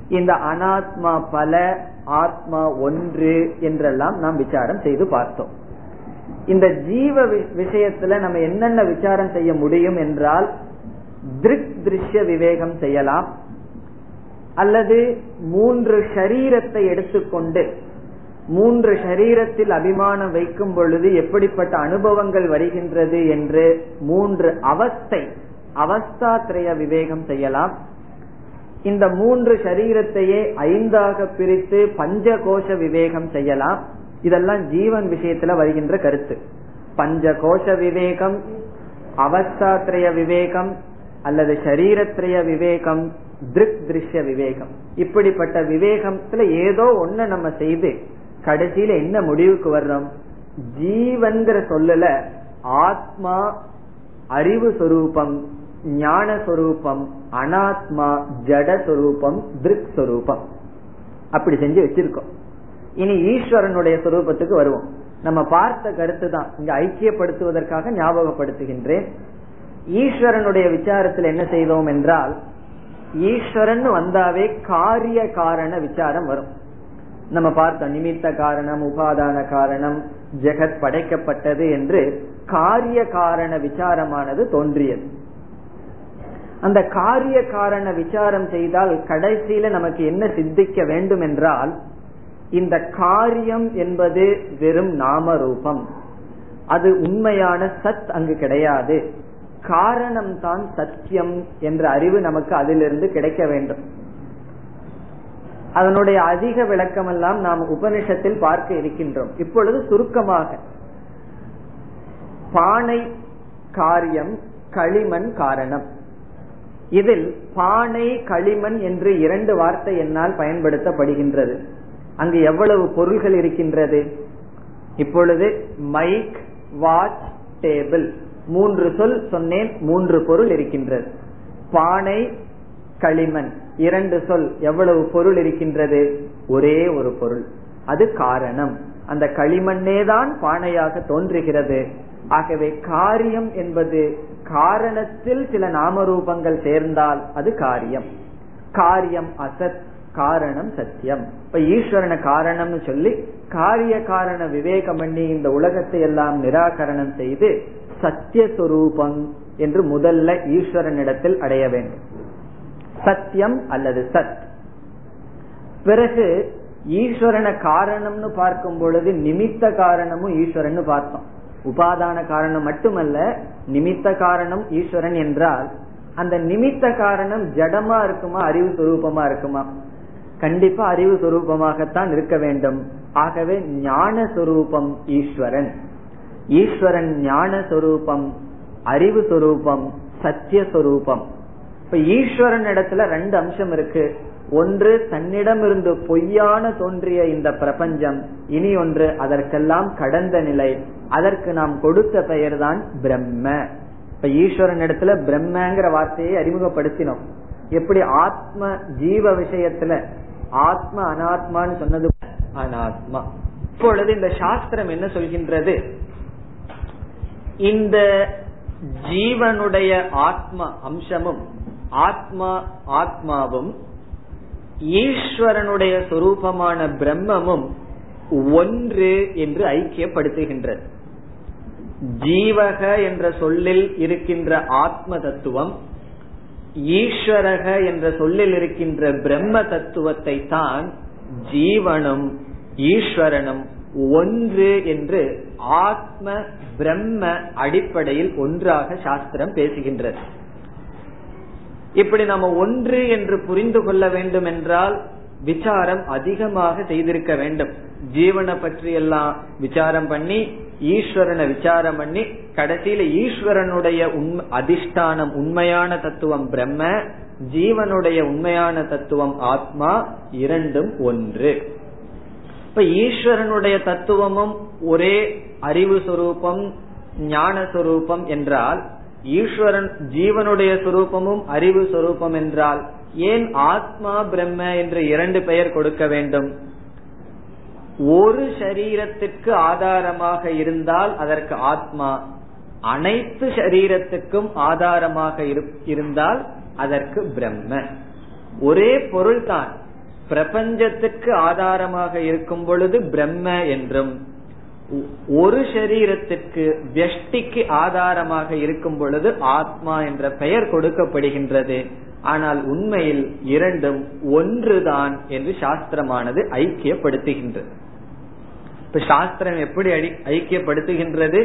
இந்த அனாத்மா பல ஆத்மா ஒன்று என்றெல்லாம் நாம் விசாரம் செய்து பார்த்தோம். இந்த ஜீவ விஷயத்துல நம்ம என்னென்ன விசாரம் செய்ய முடியும் என்றால் திருக் திருஷ்ய விவேகம் செய்யலாம். அல்லது மூன்று ஷரீரத்தை எடுத்துக்கொண்டு மூன்று ஷரீரத்தில் அபிமானம் வைக்கும் பொழுது எப்படிப்பட்ட அனுபவங்கள் வருகின்றது என்று மூன்று அவஸ்தை அவஸ்தாத்திரய விவேகம் செய்யலாம். இந்த மூன்று சரீரத்தையே ஐந்தாக பிரித்து பஞ்ச கோஷ விவேகம் செய்யலாம். இதெல்லாம் ஜீவன் விஷயத்துல வருகின்ற கருத்து. பஞ்ச கோஷ விவேகம் அவஸ்தாத்திரய விவேகம் அல்லது சரீரத்திரய விவேகம் திருக் திருஷ்ய விவேகம். இப்படிப்பட்ட விவேகத்துல ஏதோ ஒண்ணு நம்ம செய்து கடைசியில என்ன முடிவுக்கு வர்றோம்? ஜீவன்கிற சொல்லல ஆத்மா அறிவு சொரூபம் ஞான சொரூபம் அனாத்மா ஜட சொரூபம் திருக் சொரூபம். அப்படி செஞ்சு வச்சிருக்கோம். இனி ஈஸ்வரனுடைய சொரூபத்துக்கு வருவோம். நம்ம பார்த்த கருத்து தான். இங்க ஐக்கியப்படுத்துவதற்காக ஞாபகப்படுத்துகின்றேன். ஈஸ்வரனுடைய விசாரத்தில் என்ன செய்தோம் என்றால் ஈஸ்வரன் வந்தாவே காரிய காரண விசாரம் வரும். நம்ம பார்த்தோம் நிமித்த காரணம் உபாதான காரணம் ஜெகத் படைக்கப்பட்டது என்று காரிய காரண விசாரமானது தோன்றியது. அந்த காரிய காரண விசாரம் செய்தால் கடைசியில நமக்கு என்ன சித்திக்க வேண்டும் என்றால் இந்த காரியம் என்பது வெறும் நாம ரூபம் அது உண்மையான சத் அங்கு கிடையாது. காரணம் தான் சத்தியம் என்ற அறிவு நமக்கு அதிலிருந்து கிடைக்க வேண்டும். அதனுடைய அதிக விளக்கம் எல்லாம் நாம் உபனிஷத்தில் பார்க்க இருக்கின்றோம். இப்பொழுது சுருக்கமாக. பானை காரியம் களிமண் காரணம். இதில் பானை களிமண் என்று இரண்டு வார்த்தை என்னால் பயன்படுத்தப்படுகின்றது. அங்கு எவ்வளவு பொருள்கள் இருக்கின்றது? இப்பொழுது மைக் வாட்ச் டேபிள். மூன்று சொல் சொன்னேன் மூன்று பொருள் இருக்கின்றது. பானை களிமண். இரண்டு சொல் எவ்வளவு பொருள் இருக்கின்றது? ஒரே ஒரு பொருள். அது காரணம். அந்த களிமண்ணே தான் பானையாக தோன்றுகிறது. ஆகவே காரியம் என்பது காரணத்தில் சில நாமரூபங்கள் சேர்ந்தால் அது காரியம். காரியம் அசத் காரணம் சத்தியம். இப்ப ஈஸ்வரன காரணம்னு சொல்லி காரிய காரண விவேகம் பண்ணி இந்த உலகத்தை எல்லாம் நிராகரணம் செய்து சத்தியஸ்வரூபம் என்று முதல்ல ஈஸ்வரனிடத்தில் அடைய வேண்டும். அசத்தியம் அல்லது சத். பிறகு ஈஸ்வரனை காரணம்னு பார்க்கும் பொழுது நிமித்த காரணமும் ஈஸ்வரன் பார்த்தோம். உபாதான காரணம் மட்டுமல்ல நிமித்த காரணம் ஈஸ்வரன் என்றால் அந்த நிமித்த காரணம் ஜடமா இருக்குமா அறிவு சுரூபமா இருக்குமா? கண்டிப்பா அறிவு சுரூபமாகத்தான் இருக்க வேண்டும். ஆகவே ஞான சுரூபம் ஈஸ்வரன். ஈஸ்வரன் ஞான சுரூபம் அறிவு சுரூபம் சத்திய சுரூபம். இப்ப ஈஸ்வரன் இடத்துல ரெண்டு அம்சம் இருக்கு. ஒன்று தன்னிடமிருந்து பொய்யான தோன்றிய இந்த பிரபஞ்சம். இனி ஒன்று அதற்கெல்லாம் கடந்த நிலை. அதற்கு நாம் கொடுத்த பெயர் தான் பிரம்ம. இப்ப ஈஸ்வரன் இடத்துல பிரம்மங்கிற வார்த்தையை அறிமுகப்படுத்தினோம். எப்படி ஆத்ம ஜீவ விஷயத்துல ஆத்ம அனாத்மான்னு சொன்னது அனாத்மா. இப்பொழுது இந்த சாஸ்திரம் என்ன சொல்கின்றது? இந்த ஜீவனுடைய ஆத்ம அம்சமும் ஆத்மா ஆத்மாவும் ஈஸ்வரனுடைய சொரூபமான பிரம்மமும் ஒன்று என்று ஐக்கியப்படுத்துகின்றது. ஜீவக என்ற சொல்லில் இருக்கின்ற ஆத்ம தத்துவம் ஈஸ்வரக என்ற சொல்லில் இருக்கின்ற பிரம்ம தத்துவத்தை தான் ஜீவனும் ஈஸ்வரனும் ஒன்று என்று ஆத்ம பிரம்ம அடிப்படையில் ஒன்றாக சாஸ்திரம் பேசுகின்றது. இப்படி நம்ம ஒன்று என்று புரிந்து கொள்ள வேண்டும் என்றால் விசாரம் அதிகமாக செய்திருக்க வேண்டும். ஜீவனை பற்றி எல்லாம் விசாரம் பண்ணி ஈஸ்வரனை விசாரம் பண்ணி கடைசியில ஈஸ்வரனுடைய உண்மை அதிஷ்டானம் உண்மையான தத்துவம் பிரம்ம ஜீவனுடைய உண்மையான தத்துவம் ஆத்மா இரண்டும் ஒன்று. இப்ப ஈஸ்வரனுடைய தத்துவமும் ஒரே அறிவு சுரூபம் ஞான சுரூபம் என்றால் ஈஸ்வரன் ஜீவனுடைய சுரூபமும் அறிவு சுரூபம் என்றால் ஏன் ஆத்மா பிரம்ம என்று இரண்டு பெயர் கொடுக்க வேண்டும்? ஒரு சரீரத்திற்கு ஆதாரமாக இருந்தால் அதற்கு ஆத்மா அனைத்து சரீரத்துக்கும் ஆதாரமாக இருந்தால் அதற்கு பிரம்ம. ஒரே பொருள்தான். பிரபஞ்சத்துக்கு ஆதாரமாக இருக்கும் பொழுது பிரம்ம என்றும் ஒரு சரீரத்திற்கு வெஷ்டிக்கு ஆதாரமாக இருக்கும் பொழுது ஆத்மா என்ற பெயர் கொடுக்கப்படுகின்றது. ஆனால் உண்மையில் இரண்டும் ஒன்றுதான் என்று சாஸ்திரமானது ஐக்கியப்படுத்துகின்றது. இப்ப சாஸ்திரம் எப்படி ஐக்கியப்படுத்துகின்றது?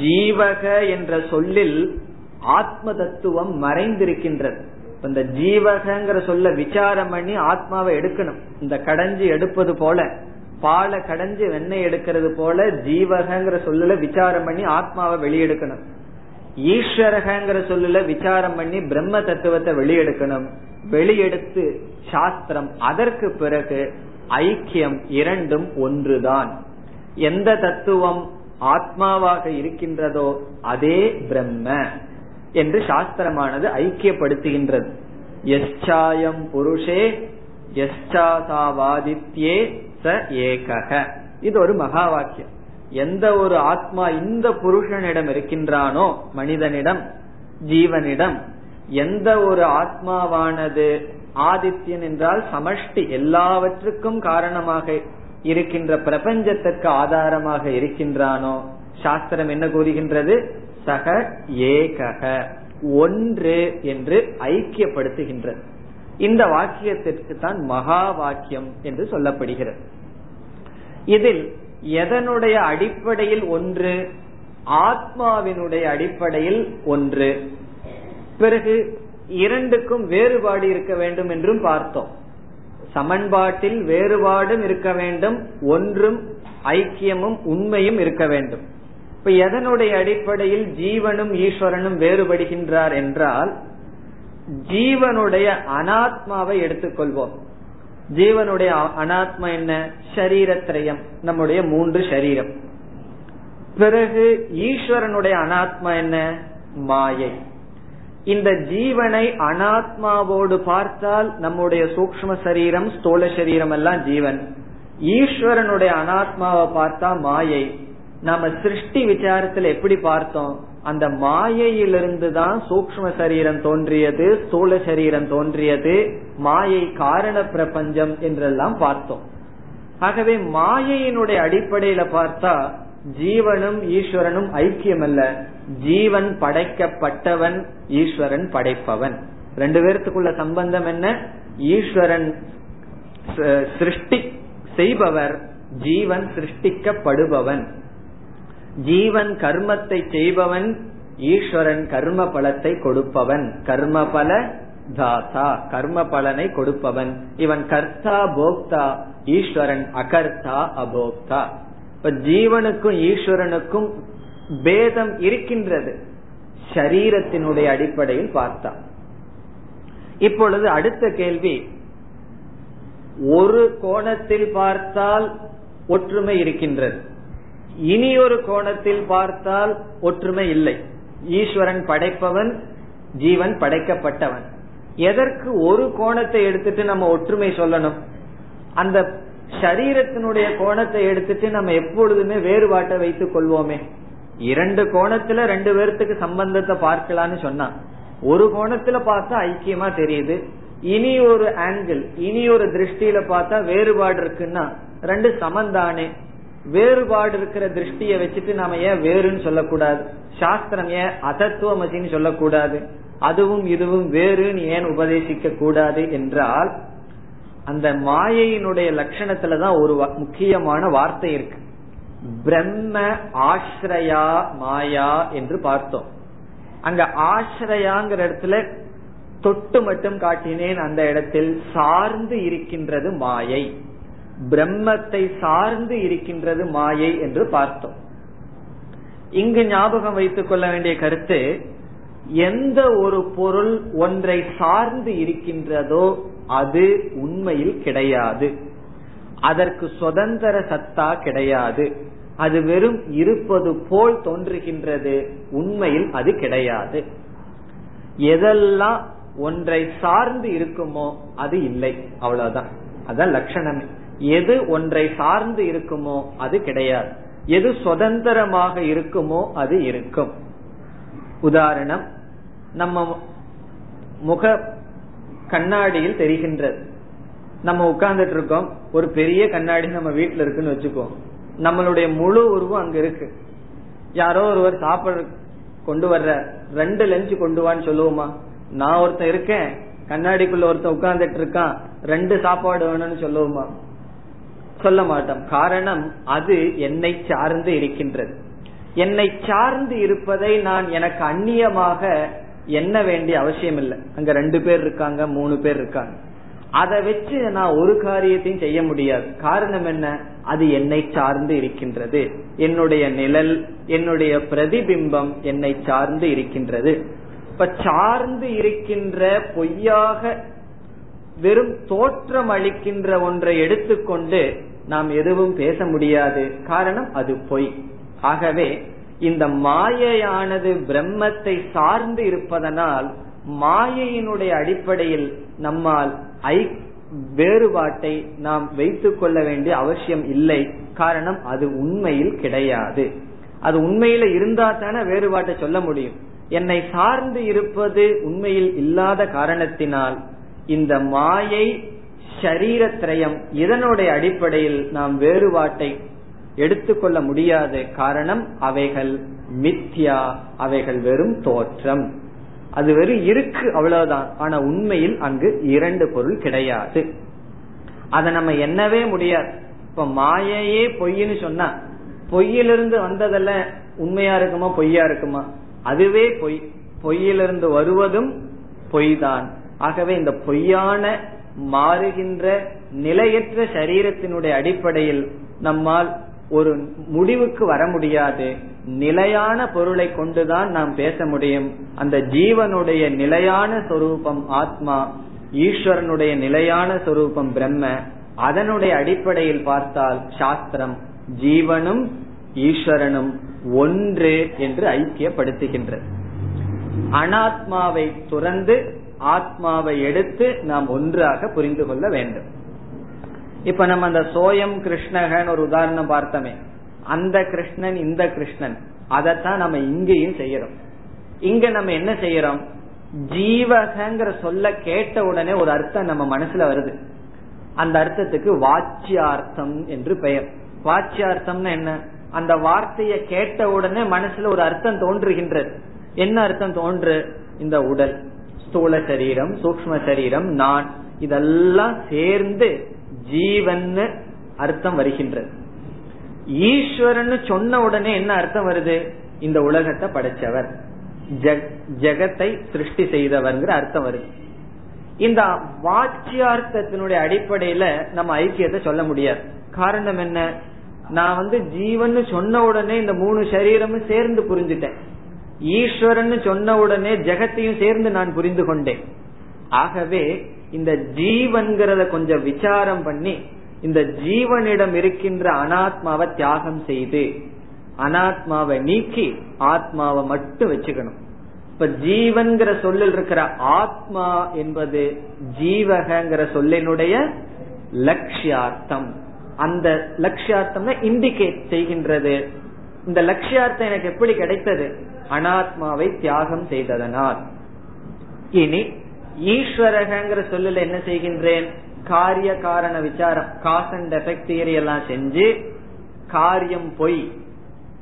ஜீவக என்ற சொல்லில் ஆத்ம தத்துவம் மறைந்திருக்கின்றது இந்த ஜீவகங்கிற சொல்ல விசாரம் பண்ணி ஆத்மாவை எடுக்கணும். இந்த கடைஞ்சி எடுப்பது போல. பாலை கடைஞ்சி வெண்ணெய் எடுக்கிறது போல ஜீவகங்கிற சொல்லுல விசாரம் பண்ணி ஆத்மாவை வெளியெடுக்கணும். ஈஸ்வரகங்கிற சொல்லுல விசாரம் பண்ணி பிரம்ம தத்துவத்தை வெளியெடுக்கணும். வெளியெடுத்து சாஸ்திரம் அதற்கு பிறகு ஐக்கியம் இரண்டும் ஒன்றுதான். எந்த தத்துவம் ஆத்மாவாக இருக்கின்றதோ அதே பிரம்ம என்று சாஸ்திரமானது ஐக்கியப்படுத்துகின்றது. எஸ்சாயம் புருஷே எஸ்சாசாவாதித்யே ச ஏகக இது ஒரு மகா வாக்கியம் எந்த ஒரு ஆத்மா இந்த புருஷனிடம் இருக்கின்றானோ மனிதனிடம் ஜீவனிடம் எந்த ஒரு ஆத்மாவானது ஆதித்யன் என்றால் சமஷ்டி எல்லாவற்றுக்கும் காரணமாக இருக்கின்ற பிரபஞ்சத்திற்கு ஆதாரமாக இருக்கின்றானோ சாஸ்திரம் என்ன கூறுகின்றது? சக ஏகக ஒன்று என்று ஐக்கியப்படுத்துகின்றது. இந்த வாக்கியத்திற்கு தான் மகா வாக்கியம் என்று சொல்லப்படுகிறது. இதில் எதனுடைய அடிப்படையில் ஒன்று ஆத்மாவினுடைய அடிப்படையில் ஒன்று. பிறகு இரண்டுக்கும் வேறுபாடு இருக்க வேண்டும் என்றும் பார்த்தோம். சமன்பாட்டில் வேறுபாடும் இருக்க வேண்டும் ஒன்றும் ஐக்கியமும் உண்மையும் இருக்க வேண்டும். இப்ப எதனுடைய அடிப்படையில் ஜீவனும் ஈஸ்வரனும் வேறுபடுகின்றார் என்றால் ஜீவனுடைய அனாத்மாவை எடுத்துக்கொள்வோம். ஜீவனுடைய அனாத்மா என்ன? சரீரத்திரயம் நம்முடைய மூன்று சரீரம் பிறகு ஈஸ்வரனுடைய அனாத்மா என்ன? மாயை. இந்த ஜீவனை அனாத்மாவோடு பார்த்தால் நம்முடைய சூக்ம சரீரம் ஸ்தூல சரீரம் எல்லாம் ஜீவன். ஈஸ்வரனுடைய அனாத்மாவை பார்த்தா மாயை. நாம சிருஷ்டி விசாரத்தில் எப்படி பார்த்தோம்? அந்த மாயையிலிருந்து தான் சூக்ம சரீரம் தோன்றியது ஸ்தூல சரீரம் தோன்றியது மாயை காரண பிரபஞ்சம் என்றெல்லாம் பார்த்தோம். ஆகவே மாயையினுடைய அடிப்படையில பார்த்தா ஜீவனும் ஈஸ்வரனும் ஐக்கியம் அல்ல ஜீவன் படைக்கப்பட்டவன் ஈஸ்வரன் படைப்பவன். ரெண்டு பேர்த்துக்குள்ள சம்பந்தம் என்ன? ஈஸ்வரன் சிருஷ்டி செய்பவர் ஜீவன் சிருஷ்டிக்கப்படுபவன். ஜீவன் கர்மத்தை செய்பவன் ஈஸ்வரன் கர்ம பலத்தை கொடுப்பவன். கர்ம பல தாத்தா கர்ம பலனை கொடுப்பவன். இவன் கர்த்தா போக்தா ஈஸ்வரன் அகர்த்தா அபோக்தா. இப்ப ஜீவனுக்கும் ஈஸ்வரனுக்கும் பேதம் இருக்கின்றது. சரீரத்தினுடைய அடிப்படையில் பார்த்தா. இப்பொழுது அடுத்த கேள்வி ஒரு கோணத்தில் பார்த்தால் ஒற்றுமை இருக்கின்றது. இனி ஒரு கோணத்தில் பார்த்தால் ஒற்றுமை இல்லை. ஈஸ்வரன் படைப்பவன் ஜீவன் படைக்கப்பட்டவன். எதற்கு ஒரு கோணத்தை எடுத்துட்டு நம்ம ஒற்றுமை சொல்லணும்? அந்த சரீரத்தினுடைய கோணத்தை எடுத்துட்டு நம்ம எப்பொழுதுமே வேறுபாட்டை வைத்துக் கொள்வோமே. இரண்டு கோணத்துல ரெண்டு பேர்த்துக்கு சம்பந்தத்தை பார்க்கலாம்னு சொன்னா ஒரு கோணத்துல பார்த்தா ஐக்கியமா தெரியுது. இனி ஒரு ஆங்கிள் இனி ஒரு திருஷ்டியில பார்த்தா வேறுபாடு இருக்குன்னா ரெண்டு சமந்தானே வேறுபாடு இருக்கிற திருஷ்டியை வச்சுட்டு நாம ஏன் வேறுன்னு சொல்லக்கூடாது? சாஸ்திரம் ஏன் அதத்துவமசின்னு சொல்லக்கூடாது? அதுவும் இதுவும் வேறுன்னு ஏன் உபதேசிக்க கூடாது என்றால் அந்த மாயையினுடைய லட்சணத்துலதான் ஒரு முக்கியமான வார்த்தை இருக்கு. பிரம்ம ஆஸ்ரயா மாயா என்று பார்த்தோம். அங்க ஆஸ்ரயாங்கிற இடத்துல தொட்டு மட்டும் காட்டினேன் அந்த இடத்தில் சார்ந்து இருக்கின்றது மாயை. பிரம்மத்தை சார்ந்து இருக்கின்றது மாயை என்று பார்த்தோம். இங்கு ஞாபகம் வைத்துக் கொள்ள வேண்டிய கருத்து எந்த ஒரு பொருள் ஒன்றை சார்ந்து இருக்கின்றதோ அது உண்மையில் கிடையாது. அதற்கு சுதந்திர சத்தா கிடையாது. அது வெறும் இருப்பது போல் தோன்றுகின்றது. உண்மையில் அது கிடையாது. எதெல்லாம் ஒன்றை சார்ந்து இருக்குமோ அது இல்லை. அவ்வளவுதான். அதான் லட்சணமே. எது ஒன்றை சார்ந்து இருக்குமோ அது கிடையாது. எது சுதந்திரமாக இருக்குமோ அது இருக்கும். உதாரணம் நம்ம முக கண்ணாடியில் தெரிகின்றது. நம்ம உட்கார்ந்துட்டு இருக்கோம் ஒரு பெரிய கண்ணாடி நம்ம வீட்டுல இருக்குன்னு வச்சுக்கோம் நம்மளுடைய முழு உருவம் அங்க இருக்கு. யாரோ ஒருவர் சாப்பிட கொண்டு வர்ற ரெண்டு லென்ஸ் கொண்டு வான்னு சொல்லுவோமா? நான் ஒருத்தன் இருக்கேன் கண்ணாடிக்குள்ள ஒருத்தன் உட்கார்ந்துட்டு இருக்கான் ரெண்டு சாப்பாடு வேணும்னு சொல்லுவோமா? சொல்ல மாட்டோம். காரணம் அது என்னை சார்ந்து இருக்கின்றது. என்னை சார்ந்து இருப்பதை நான் எனக்கு அந்நியமாக எண்ண வேண்டிய அவசியம் இல்லை அங்க ரெண்டு பேர் இருக்காங்க மூணு பேர் இருக்காங்க. அதை வச்சு நான் ஒரு காரியத்தையும் செய்ய முடியாது. காரணம் என்ன? அது என்னை சார்ந்து இருக்கின்றது. என்னுடைய நிழல் என்னுடைய பிரதிபிம்பம் என்னை சார்ந்து இருக்கின்றது. இப்ப சார்ந்து இருக்கின்ற பொய்யாக வெறும் தோற்றம் அளிக்கின்ற ஒன்றை எடுத்துக்கொண்டு நாம் எதுவும் பேச முடியாது. காரணம் அது பொய். ஆகவே இந்த மாயையானது பிரம்மத்தை சார்ந்து இருப்பதனால் மாயையினுடைய அடிப்படையில் நம்மால் ஐ வேறுபாட்டை நாம் வைத்துக் கொள்ள வேண்டிய அவசியம் இல்லை. காரணம் அது உண்மையில் கிடையாது. அது உண்மையில இருந்தா தானே வேறுபாட்டை சொல்ல முடியும். என்னை சார்ந்து இருப்பது உண்மையில் இல்லாத காரணத்தினால் இந்த மாயை ஷரீரத்திரயம் இதனுடைய அடிப்படையில் நாம் வேறுபாட்டை எடுத்துக்கொள்ள முடியாது காரணம் அவைகள் மித்யா அவைகள் வெறும் தோற்றம். அது வெறும் இருக்கு அவ்வளவுதான். ஆனா உண்மையில் அங்கு இரண்டு பொருள் கிடையாது. அதை நம்ம என்னவே முடியாது. இப்ப மாயையே பொய்ன்னு சொன்னா பொய்யிலிருந்து வந்ததெல்லாம் உண்மையா இருக்குமா பொய்யா இருக்குமா? அதுவே பொய். பொய்யிலிருந்து வருவதும் பொய் தான் ஆகவே இந்த பொய்யான மாறுகின்ற நிலையற்ற சரீரத்தினுடைய அடிப்படையில் நம்மால் ஒரு முடிவுக்கு வர முடியாது. நிலையான பொருளை கொண்டுதான் நாம் பேச முடியும். அந்த ஜீவனுடைய நிலையான சொரூபம் ஆத்மா ஈஸ்வரனுடைய நிலையான சொரூபம் பிரம்ம அதனுடைய அடிப்படையில் பார்த்தால் சாஸ்திரம் ஜீவனும் ஈஸ்வரனும் ஒன்று என்று ஐக்கியப்படுத்துகின்றது. அனாத்மாவை துறந்து ஆத்மாவை எடுத்து நாம் ஒன்றாக புரிந்து கொள்ள வேண்டும். இப்ப நம்ம அந்த சோயம் கிருஷ்ணகன் ஒரு உதாரணம் பார்த்தோமே. அந்த கிருஷ்ணன் இந்த கிருஷ்ணன். அதைத்தான் நம்ம இங்கேயும் செய்யறோம். இங்க நம்ம என்ன செய்யறோம்? ஜீவகங்கிற சொல்ல கேட்ட உடனே ஒரு அர்த்தம் நம்ம மனசுல வருது. அந்த அர்த்தத்துக்கு வாச்சியார்த்தம் என்று பெயர். வாச்சியார்த்தம்னு என்ன? அந்த வார்த்தையை கேட்ட உடனே மனசுல ஒரு அர்த்தம் தோன்றுகின்றது. என்ன அர்த்தம் தோன்று? இந்த உடல். ஸ்தூல சரீரம் சூக்ம சரீரம் நான் இதெல்லாம் சேர்ந்து ஜீவன் அர்த்தம் வருகின்றது. ஈஸ்வரன் சொன்ன உடனே என்ன அர்த்தம் வருது? இந்த உலகத்தை படைச்சவர். ஜெகத்தை சிருஷ்டி செய்தவர்ங்கிற அர்த்தம் வருது. இந்த வாக்கியார்த்தத்தினுடைய அடிப்படையில நம்ம ஐக்கியத்தை சொல்ல முடியாது. காரணம் என்ன? நான் வந்து ஜீவன் சொன்ன உடனே இந்த மூணு சரீரமும் சேர்ந்து புரிஞ்சுட்டேன். ஈஸ்வரன் சொன்ன உடனே ஜெகத்தையும் சேர்ந்து நான் புரிந்து கொண்டேன். ஆகவே இந்த ஜீவன்கிறத கொஞ்சம் விசாரம் பண்ணி இந்த ஜீவனிடம் இருக்கின்ற அனாத்மாவை தியாகம் செய்து அனாத்மாவை நீக்கி ஆத்மாவை மட்டும் வச்சுக்கணும். இப்ப ஜீவன்கிற சொல்லில் இருக்கிற ஆத்மா என்பது ஜீவகங்கிற சொல்லினுடைய லட்சியார்த்தம். அந்த லட்சியார்த்தம் இண்டிகேட் செய்கின்றது. இந்த லட்சியார்த்தம் எனக்கு எப்படி கிடைத்தது? அனாத்மாவை தியாகம் செய்ததனால். இனி ஈஸ்வரகங்கிற சொல்லல என்ன செய்கின்றேன்? காரிய காரண விசாரம் காஸ் அண்ட் எஃபெக்ட் தியரி எல்லாம் செஞ்சு காரியம் பொய்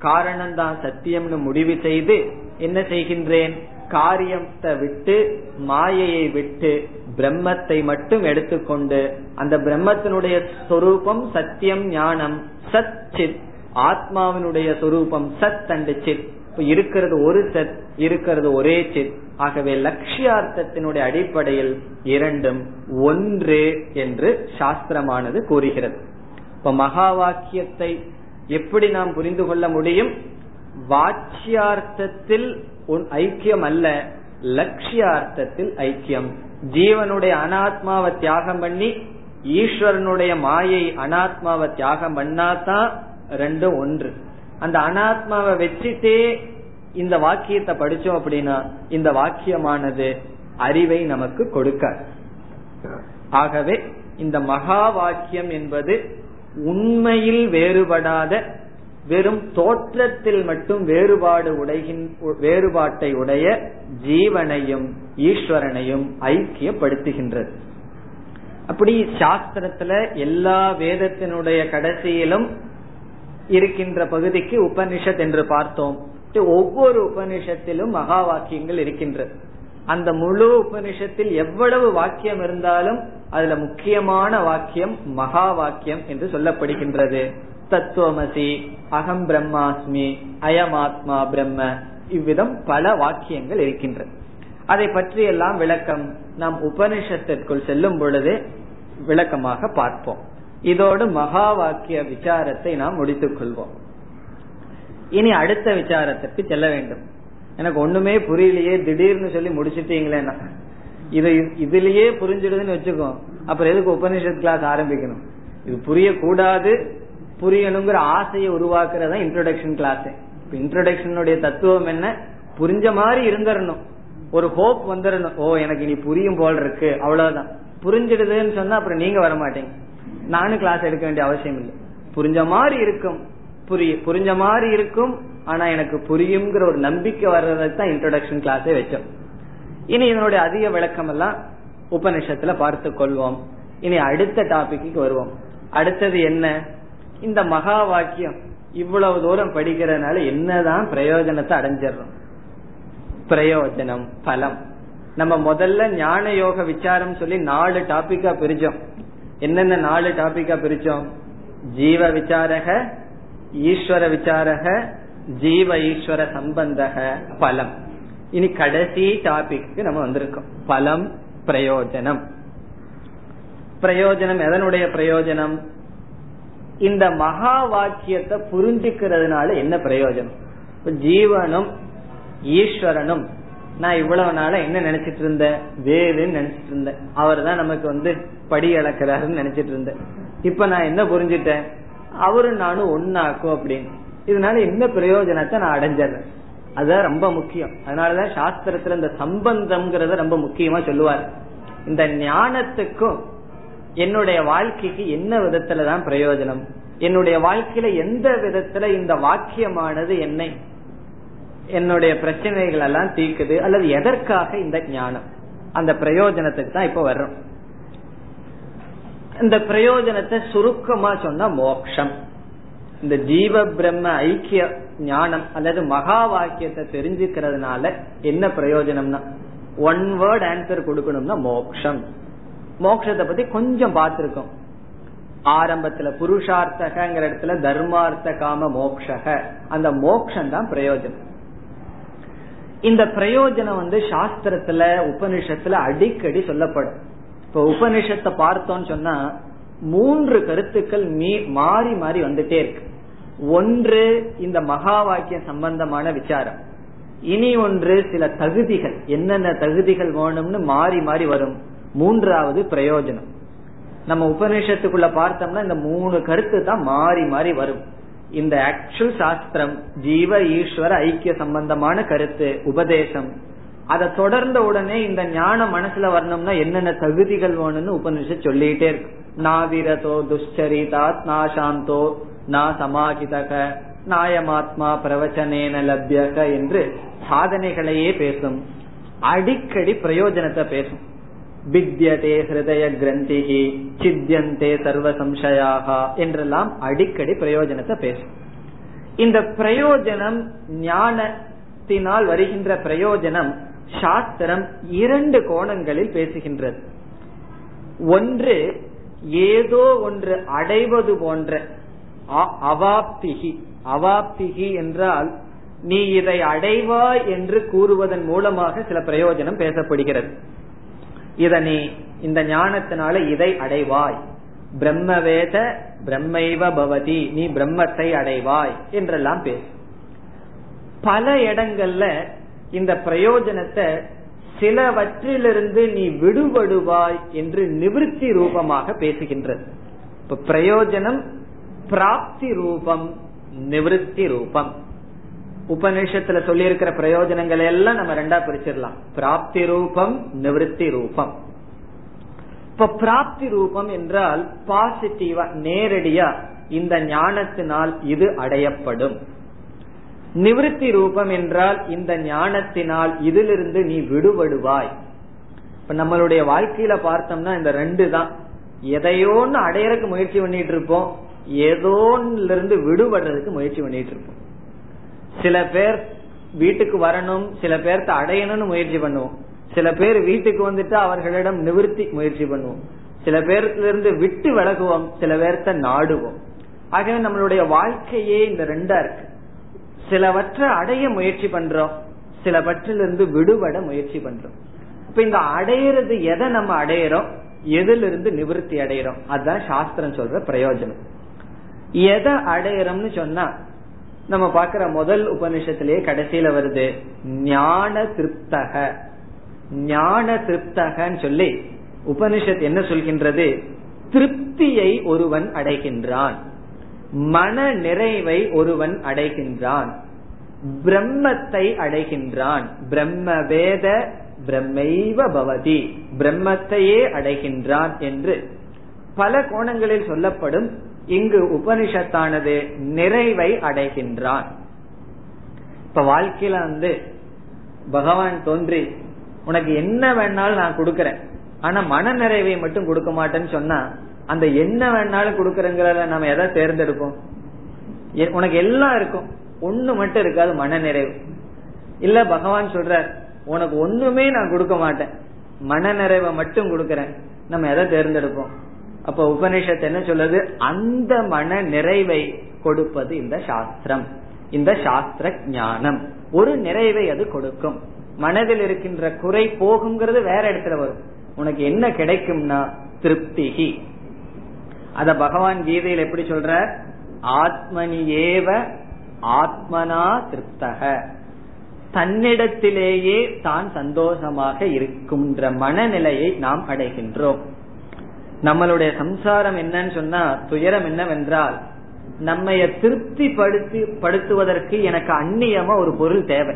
காரணம்தான் சத்தியம்னு முடிவு செய்து என்ன செய்கின்றேன்? காரியத்தை விட்டு மாயையை விட்டு பிரம்மத்தை மட்டும் எடுத்துக்கொண்டு அந்த பிரம்மத்தினுடைய சொரூபம் சத்தியம் ஞானம் சத் சித் ஆத்மாவினுடைய சொரூபம் சத் அண்ட் சித். இருக்கிறது ஒரு சத் இருக்கிறது ஒரே சித். ஆகவே லட்சியார்த்தத்தினுடைய அடிப்படையில் இரண்டும் ஒன்று என்று சாஸ்திரமானது கூறுகிறது. இப்ப மகா வாக்கியத்தை எப்படி நாம் புரிந்து கொள்ள முடியும்? வாச்சியார்த்தத்தில் ஐக்கியம் அல்ல லட்சியார்த்தத்தில் ஐக்கியம். ஜீவனுடைய அனாத்மாவை தியாகம் பண்ணி ஈஸ்வரனுடைய மாயை அனாத்மாவை தியாகம் பண்ணாதான் ரெண்டும் ஒன்று. அந்த அனாத்மாவை வச்சுட்டே இந்த வாக்கியத்தை படிச்சோம் அப்படின்னா இந்த வாக்கியமானது அறிவை நமக்கு கொடுக்காது. ஆகவே இந்த மகா வாக்கியம் என்பது உண்மையில் வேறுபடாத வெறும் தோற்றத்தில் மட்டும் வேறுபாடு உடைகின் வேறுபாட்டை உடைய ஜீவனையும் ஈஸ்வரனையும் ஐக்கியப்படுத்துகின்றது. அப்படி சாஸ்திரத்துல எல்லா வேதத்தினுடைய கடைசியிலும் இருக்கின்ற பகுதிக்கு உபனிஷத் என்று பார்த்தோம். ஒவ்வொரு உபனிஷத்திலும் மகா வாக்கியங்கள் இருக்கின்றது. அந்த முழு உபனிஷத்தில் எவ்வளவு வாக்கியம் இருந்தாலும் அதுல முக்கியமான வாக்கியம் மகா வாக்கியம் என்று சொல்லப்படுகின்றது. தத்துவமசி அகம் பிரம்மாஸ்மி அயமாத்மா பிரம்ம இவ்விதம் பல வாக்கியங்கள் இருக்கின்றது. அதை பற்றி எல்லாம் விளக்கம் நாம் உபனிஷத்திற்குள் செல்லும் பொழுது விளக்கமாக பார்ப்போம். இதோடு மகா வாக்கிய விசாரத்தை நாம் முடித்துக் கொள்வோம். இனி அடுத்த விசாரத்திற்கு செல்ல வேண்டும். எனக்கு ஒண்ணுமே புரியலையே திடீர்னு சொல்லி முடிச்சிட்டீங்களேன்னா. இது இதுலயே புரிஞ்சிடுதுன்னு வச்சுக்கோ. அப்புறம் எதுக்கு உபனிஷத் கிளாஸ் ஆரம்பிக்கணும்? இது புரியக்கூடாது புரியணுங்கிற ஆசையை உருவாக்குறதா இன்ட்ரோடக்ஷன் கிளாஸ் இன்ட்ரோடக்ஷனுடைய தத்துவம் என்ன? புரிஞ்ச மாதிரி இருந்துடணும் ஒரு ஹோப் வந்துடணும் ஓ எனக்கு இனி புரியும் போல் இருக்கு. அவ்வளவுதான். புரிஞ்சிடுதுன்னு சொன்னா அப்புறம் நீங்க வர மாட்டீங்க நானும் கிளாஸ் எடுக்க வேண்டிய அவசியம் இல்லை. புரிஞ்ச மாதிரி இருக்கும். புரிய புரிஞ்ச மாதிரி இருக்கும். ஆனா எனக்கு புரியுங்கிற ஒரு நம்பிக்கை வர்றதுக்கு தான் இன்ட்ரோடக்ஷன் கிளாஸே வச்சோம் இனி இதனுடைய அதிக விளக்கம் எல்லாம் உபனிஷத்துல பார்த்து கொள்வோம். இனி அடுத்த டாபிக்கு வருவோம். அடுத்தது என்ன? இந்த மகா வாக்கியம் இவ்வளவு தூரம் படிக்கிறதுனால என்னதான் பிரயோஜனத்தை அடைஞ்சிடறோம்? பிரயோஜனம் பலம். நம்ம முதல்ல ஞான யோக விசாரம் சொல்லி நாலு டாபிக்கா பிரிச்சோம் என்னென்ன நாலு டாபிக்கா பிரிச்சோம்? ஜீவ விசாரக ஈஸ்வர விசாரக ஜீவ ஈஸ்வர சம்பந்தக பலம். இனி கடைசி டாபிக்கு நம்ம வந்திருக்கோம். பலம் பிரயோஜனம். பிரயோஜனம் எதனுடைய பிரயோஜனம்? இந்த மகா வாக்கியத்தை புரிஞ்சுக்கிறதுனால என்ன பிரயோஜனம்? ஜீவனும் ஈஸ்வரனும் நான் இவ்வளவு நாள என்ன நினைச்சிட்டு இருந்தேன்? வேறுன்னு நினைச்சிட்டு இருந்தேன். அவர் தான் நமக்கு வந்து படி இழக்கிறாருன்னு நினைச்சிட்டு இருந்தேன். இப்ப நான் என்ன புரிஞ்சுட்டேன்? அவரும் நானும் ஒன்னாக்கும் அப்படின்னு. இதனால என்ன பிரயோஜனத்தை நான் அடைஞ்சிடுறேன் அதுதான் ரொம்ப முக்கியம். அதனாலதான் சாஸ்திரத்துல இந்த சம்பந்தம்ங்கிறத ரொம்ப முக்கியமா சொல்லுவார். இந்த ஞானத்துக்கும் என்னுடைய வாழ்க்கைக்கு என்ன விதத்துலதான் பிரயோஜனம்? என்னுடைய வாழ்க்கையில எந்த விதத்துல இந்த வாக்கியமானது என்னை என்னுடைய பிரச்சனைகள் எல்லாம் தீக்குது அல்லது எதற்காக இந்த ஞானம்? அந்த பிரயோஜனத்துக்கு தான் இப்ப வர்றோம். இந்த பிரயோஜனத்தை சுருக்கமா சொன்னா மோக்ஷம். இந்த ஜீவ பிரம்ம ஐக்கிய ஞானம் அல்லது மகா வாக்கியத்தை தெரிஞ்சுக்கிறதுனால என்ன பிரயோஜனம்னா ஒன் வேர்ட் ஆன்சர் கொடுக்கணும்னா மோக்ஷம். மோக்ஷத்தை பத்தி கொஞ்சம் பார்த்திருக்கோம். ஆரம்பத்துல புருஷார்த்தகங்கிற இடத்துல தர்மார்த்த காம மோக்ஷக. அந்த மோக்ஷம் தான் பிரயோஜனம். இந்த பிரயோஜனம் வந்து சாஸ்திரத்துல உபனிஷத்துல அடிக்கடி சொல்லப்படும். இப்ப உபனிஷத்தை பார்த்தோம்னு சொன்னா மூன்று கருத்துக்கள் மீ மாறி மாறி வந்துட்டே இருக்கு. ஒன்று இந்த மகா வாக்கிய சம்பந்தமான விசாரம். இனி ஒன்று சில தகுதிகள். என்னென்ன தகுதிகள் வேணும்னு மாறி மாறி வரும். மூன்றாவது பிரயோஜனம். நம்ம உபநிஷத்துக்குள்ள பார்த்தோம்னா இந்த மூணு கருத்து தான் மாறி மாறி வரும். இந்த ஆக்சுவல் சாஸ்திரம் ஜீவ ஈஸ்வர ஐக்கிய சம்பந்தமான கருத்து உபதேசம். அதை தொடர்ந்த உடனே இந்த ஞானம் மனசுல வரணும்னா என்னென்ன தகுதிகள் வேணும்னு உபனிஷத் சொல்லிட்டே இருக்கு. நாவிரதோ துஷ்சரிதாத் நாசாந்தோ நா சமாகிதக நாயமாத்மா பிரவச்சனேன லப்யக என்று சாதனைகளையே பேசும். அடிக்கடி பிரயோஜனத்தை பேசும். வித்யதே ஹிருதய கிரந்திகி சித்தியந்தே சர்வ சம்சயாக என்றெல்லாம் அடிக்கடி பிரயோஜனத்தை பேசும். இந்த பிரயோஜனம் ஞானத்தினால் வருகின்ற பிரயோஜனம் சாஸ்திரம் இரண்டு கோணங்களில் பேசுகின்றது. ஒன்று ஏதோ ஒன்று அடைவது போன்ற அவாப்திகி அவாப்திகி என்றால் நீ இதை அடைவாய் என்று கூறுவதன் மூலமாக சில பிரயோஜனம் பேசப்படுகிறது. இத நீ இந்த ஞானத்தினால இதை அடைவாய். பிரம்மவேத பிரம்மைவ பவதி நீ பிரம்மத்தை அடைவாய் என்றெல்லாம் பேசு. பல இடங்கள்ல இந்த பிரயோஜனத்தை சிலவற்றிலிருந்து நீ விடுபடுவாய் என்று நிவிருத்தி ரூபமாக பேசுகின்றது. இப்ப பிரயோஜனம் பிராப்தி ரூபம் நிவிருத்தி ரூபம். உபநிஷத்துல சொல்லி இருக்கிற பிரயோஜனங்கள் எல்லாம் நம்ம ரெண்டா பிரிச்சிடலாம். பிராப்தி ரூபம் நிவிருத்தி ரூபம். இப்ப பிராப்தி ரூபம் என்றால் பாசிட்டிவா நேரடியா இந்த ஞானத்தினால் இது அடையப்படும். நிவிருத்தி ரூபம் என்றால் இந்த ஞானத்தினால் இதிலிருந்து நீ விடுபடுவாய். இப்ப நம்மளுடைய வாழ்க்கையில பார்த்தோம்னா இந்த ரெண்டு தான். எதையோன்னு அடையறதுக்கு முயற்சி பண்ணிட்டு இருப்போம். ஏதோன்ல இருந்து விடுபடுறதுக்கு முயற்சி பண்ணிட்டு இருப்போம். சில பேர் வீட்டுக்கு வரணும் சில பேர்த்த அடையணும்னு முயற்சி பண்ணுவோம். சில பேர் வீட்டுக்கு வந்துட்டு அவர்களிடம் நிவர்த்தி முயற்சி பண்ணுவோம். சில பேர்ல இருந்து விட்டு விலகுவோம் சில பேர்த்த நாடுவோம். ஆகவே நம்மளுடைய வாழ்க்கையே இந்த ரெண்டா இருக்கு. சிலவற்றை அடைய முயற்சி பண்றோம் சிலவற்றிலிருந்து விடுபட முயற்சி பண்றோம். இப்ப இந்த அடையிறது எதை நம்ம அடையிறோம்? எதுல இருந்து நிவர்த்தி அடையிறோம். அதுதான் சாஸ்திரம் சொல்ற பிரயோஜனம். எதை அடையிறோம்னு சொன்னா நம்ம பாக்குற முதல் உபனிஷத்திலேயே கடைசியில வருது. ஞான திருப்தக. ஞான திருப்தகன்னு சொல்லி உபனிஷத் என்ன சொல்கின்றது? திருப்தியை ஒருவன் அடைகின்றான். மன நிறைவை ஒருவன் அடைகின்றான். பிரம்மத்தை அடைகின்றான். பிரம்ம வேத பிரம்மைவ பவதி. பிரம்மத்தையே அடைகின்றான் என்று பல கோணங்களில் சொல்லப்படும் இங்கு உபனிஷத்தானது நிறைவை அடைகின்றான். இப்ப வாழ்க்கையில வந்து பகவான் தோன்றி உனக்கு என்ன வேணாலும் நான் கொடுக்கறேன். ஆனா மன நிறைவை மட்டும் கொடுக்க மாட்டேன்னு சொன்னா அந்த என்ன வேணாலும் கொடுக்கறங்கிறத நம்ம எதை தேர்ந்தெடுப்போம்? உனக்கு எல்லாம் இருக்கும். ஒண்ணு மட்டும் இருக்காது மன நிறைவு. இல்ல பகவான் சொல்ற உனக்கு ஒண்ணுமே நான் கொடுக்க மாட்டேன். மன நிறைவை மட்டும் கொடுக்கறேன். நம்ம எதை தேர்ந்தெடுப்போம்? அப்ப உபனிஷத் என்ன சொல்லுது? அந்த மன நிறைவை கொடுப்பது இந்த சாஸ்திரம். இந்த சாஸ்திர ஞானம் ஒரு நிறைவை அது கொடுக்கும். மனதில் இருக்கின்ற குறை போகுங்கிறது வேற இடத்துல வரும். உனக்கு என்ன கிடைக்கும்னா திருப்திகி. அத பகவான் கீதையில் எப்படி சொல்ற ஆத்மனி ஏவ ஆத்மனா திருப்தக. தன்னிடத்திலேயே தான் சந்தோஷமாக இருக்கின்ற மனநிலையை நாம் அடைகின்றோம். நம்மளுடைய சம்சாரம் என்னன்னு சொன்னா துயரம் என்னவென்றால் நம்மைய திருப்தி படுத்தி படுத்துவதற்கு எனக்கு அந்நியமா ஒரு பொருள் தேவை.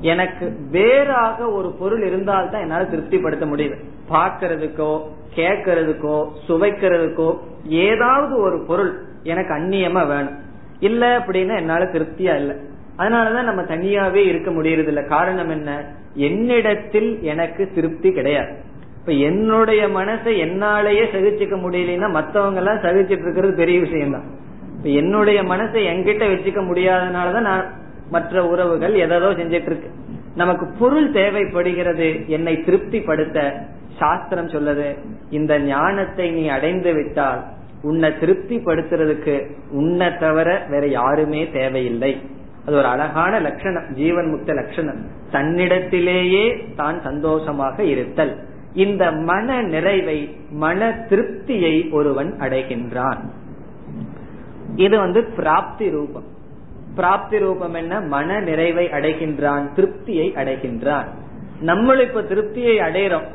எனக்கு வேறாக ஒரு பொருள் இருந்தால்தான் என்னால திருப்திப்படுத்த முடியுது. பார்க்கறதுக்கோ கேட்கறதுக்கோ சுவைக்கிறதுக்கோ ஏதாவது ஒரு பொருள் எனக்கு அந்நியமா வேணும். இல்ல அப்படின்னா என்னால திருப்தியா இல்லை. அதனாலதான் நம்ம தனியாவே இருக்க முடியறது இல்ல காரணம் என்ன? என்னிடத்தில் எனக்கு திருப்தி கிடையாது. இப்ப என்னுடைய மனசை என்னாலேயே சகிச்சுக்க முடியலன்னா மத்தவங்க எல்லாம் சகிச்சிட்டு இருக்கிறது பெரிய விஷயம் தான் இப்ப என்னுடைய மனசை என்கிட்ட வச்சுக்க முடியாதனாலதான் நான் மற்ற உறவுகள் எதோ செஞ்சிட்டு இருக்கு. நமக்கு பொருள் தேவைப்படுகிறது என்னை திருப்திப்படுத்த சாஸ்திரம் சொல்லுது இந்த ஞானத்தை நீ அடைந்து விட்டால் உன்னை திருப்திப்படுத்துறதுக்கு உன்னை தவிர வேற யாருமே தேவையில்லை. அது ஒரு அழகான லட்சணம் ஜீவன் முக்த லட்சணம். தன்னிடத்திலேயே தான் சந்தோஷமாக இருத்தல். இந்த மன நிறைவை மன திருப்தியை ஒருவன் அடைகின்றான். இது வந்து பிராப்தி ரூபம். பிராப்தி ரூபம் என்ன? மன நிறைவை அடைகின்றான் திருப்தியை அடைகின்றான். நம்மளும் இப்ப திருப்தியை அடையிறோம்.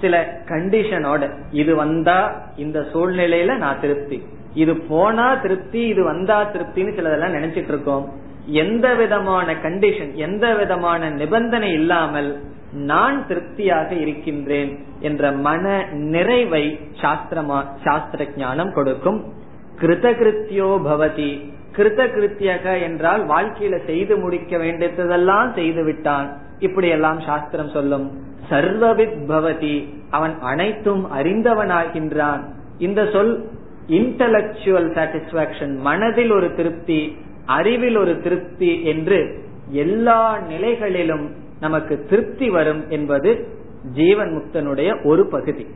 சில கண்டிஷனோட இது வந்தா இந்த சூழ்நிலையில நான் திருப்தி. இது போனா திருப்தி இது வந்தா திருப்தின்னு சிலதெல்லாம் நினைச்சிட்டு இருக்கோம். எந்த விதமான கண்டிஷன் எந்த விதமான நிபந்தனை இல்லாமல் நான் திருப்தியாக இருக்கின்றேன் என்ற மன நிறைவை சாஸ்திரமா சாஸ்திர ஞானம் கொடுக்கும். கிருதகிருத்தியோ பவதி. கிருதகிருத்தியக என்றால் வாழ்க்கையில செய்து முடிக்க வேண்டியதெல்லாம் செய்து விட்டான். இப்படி எல்லாம் சாஸ்திரம் சொல்லும். சர்வவித் பவதி. அவன் அனைத்தும் அறிந்தவனாகின்றான். இந்த சொல் இன்டலக்சுவல் சாட்டிஸ்பாக்சன் மனதில் ஒரு திருப்தி அறிவில் ஒரு திருப்தி என்று எல்லா நிலைகளிலும் நமக்கு திருப்தி வரும் என்பது ஜீவன் முக்தனுடைய ஒரு பகுதி.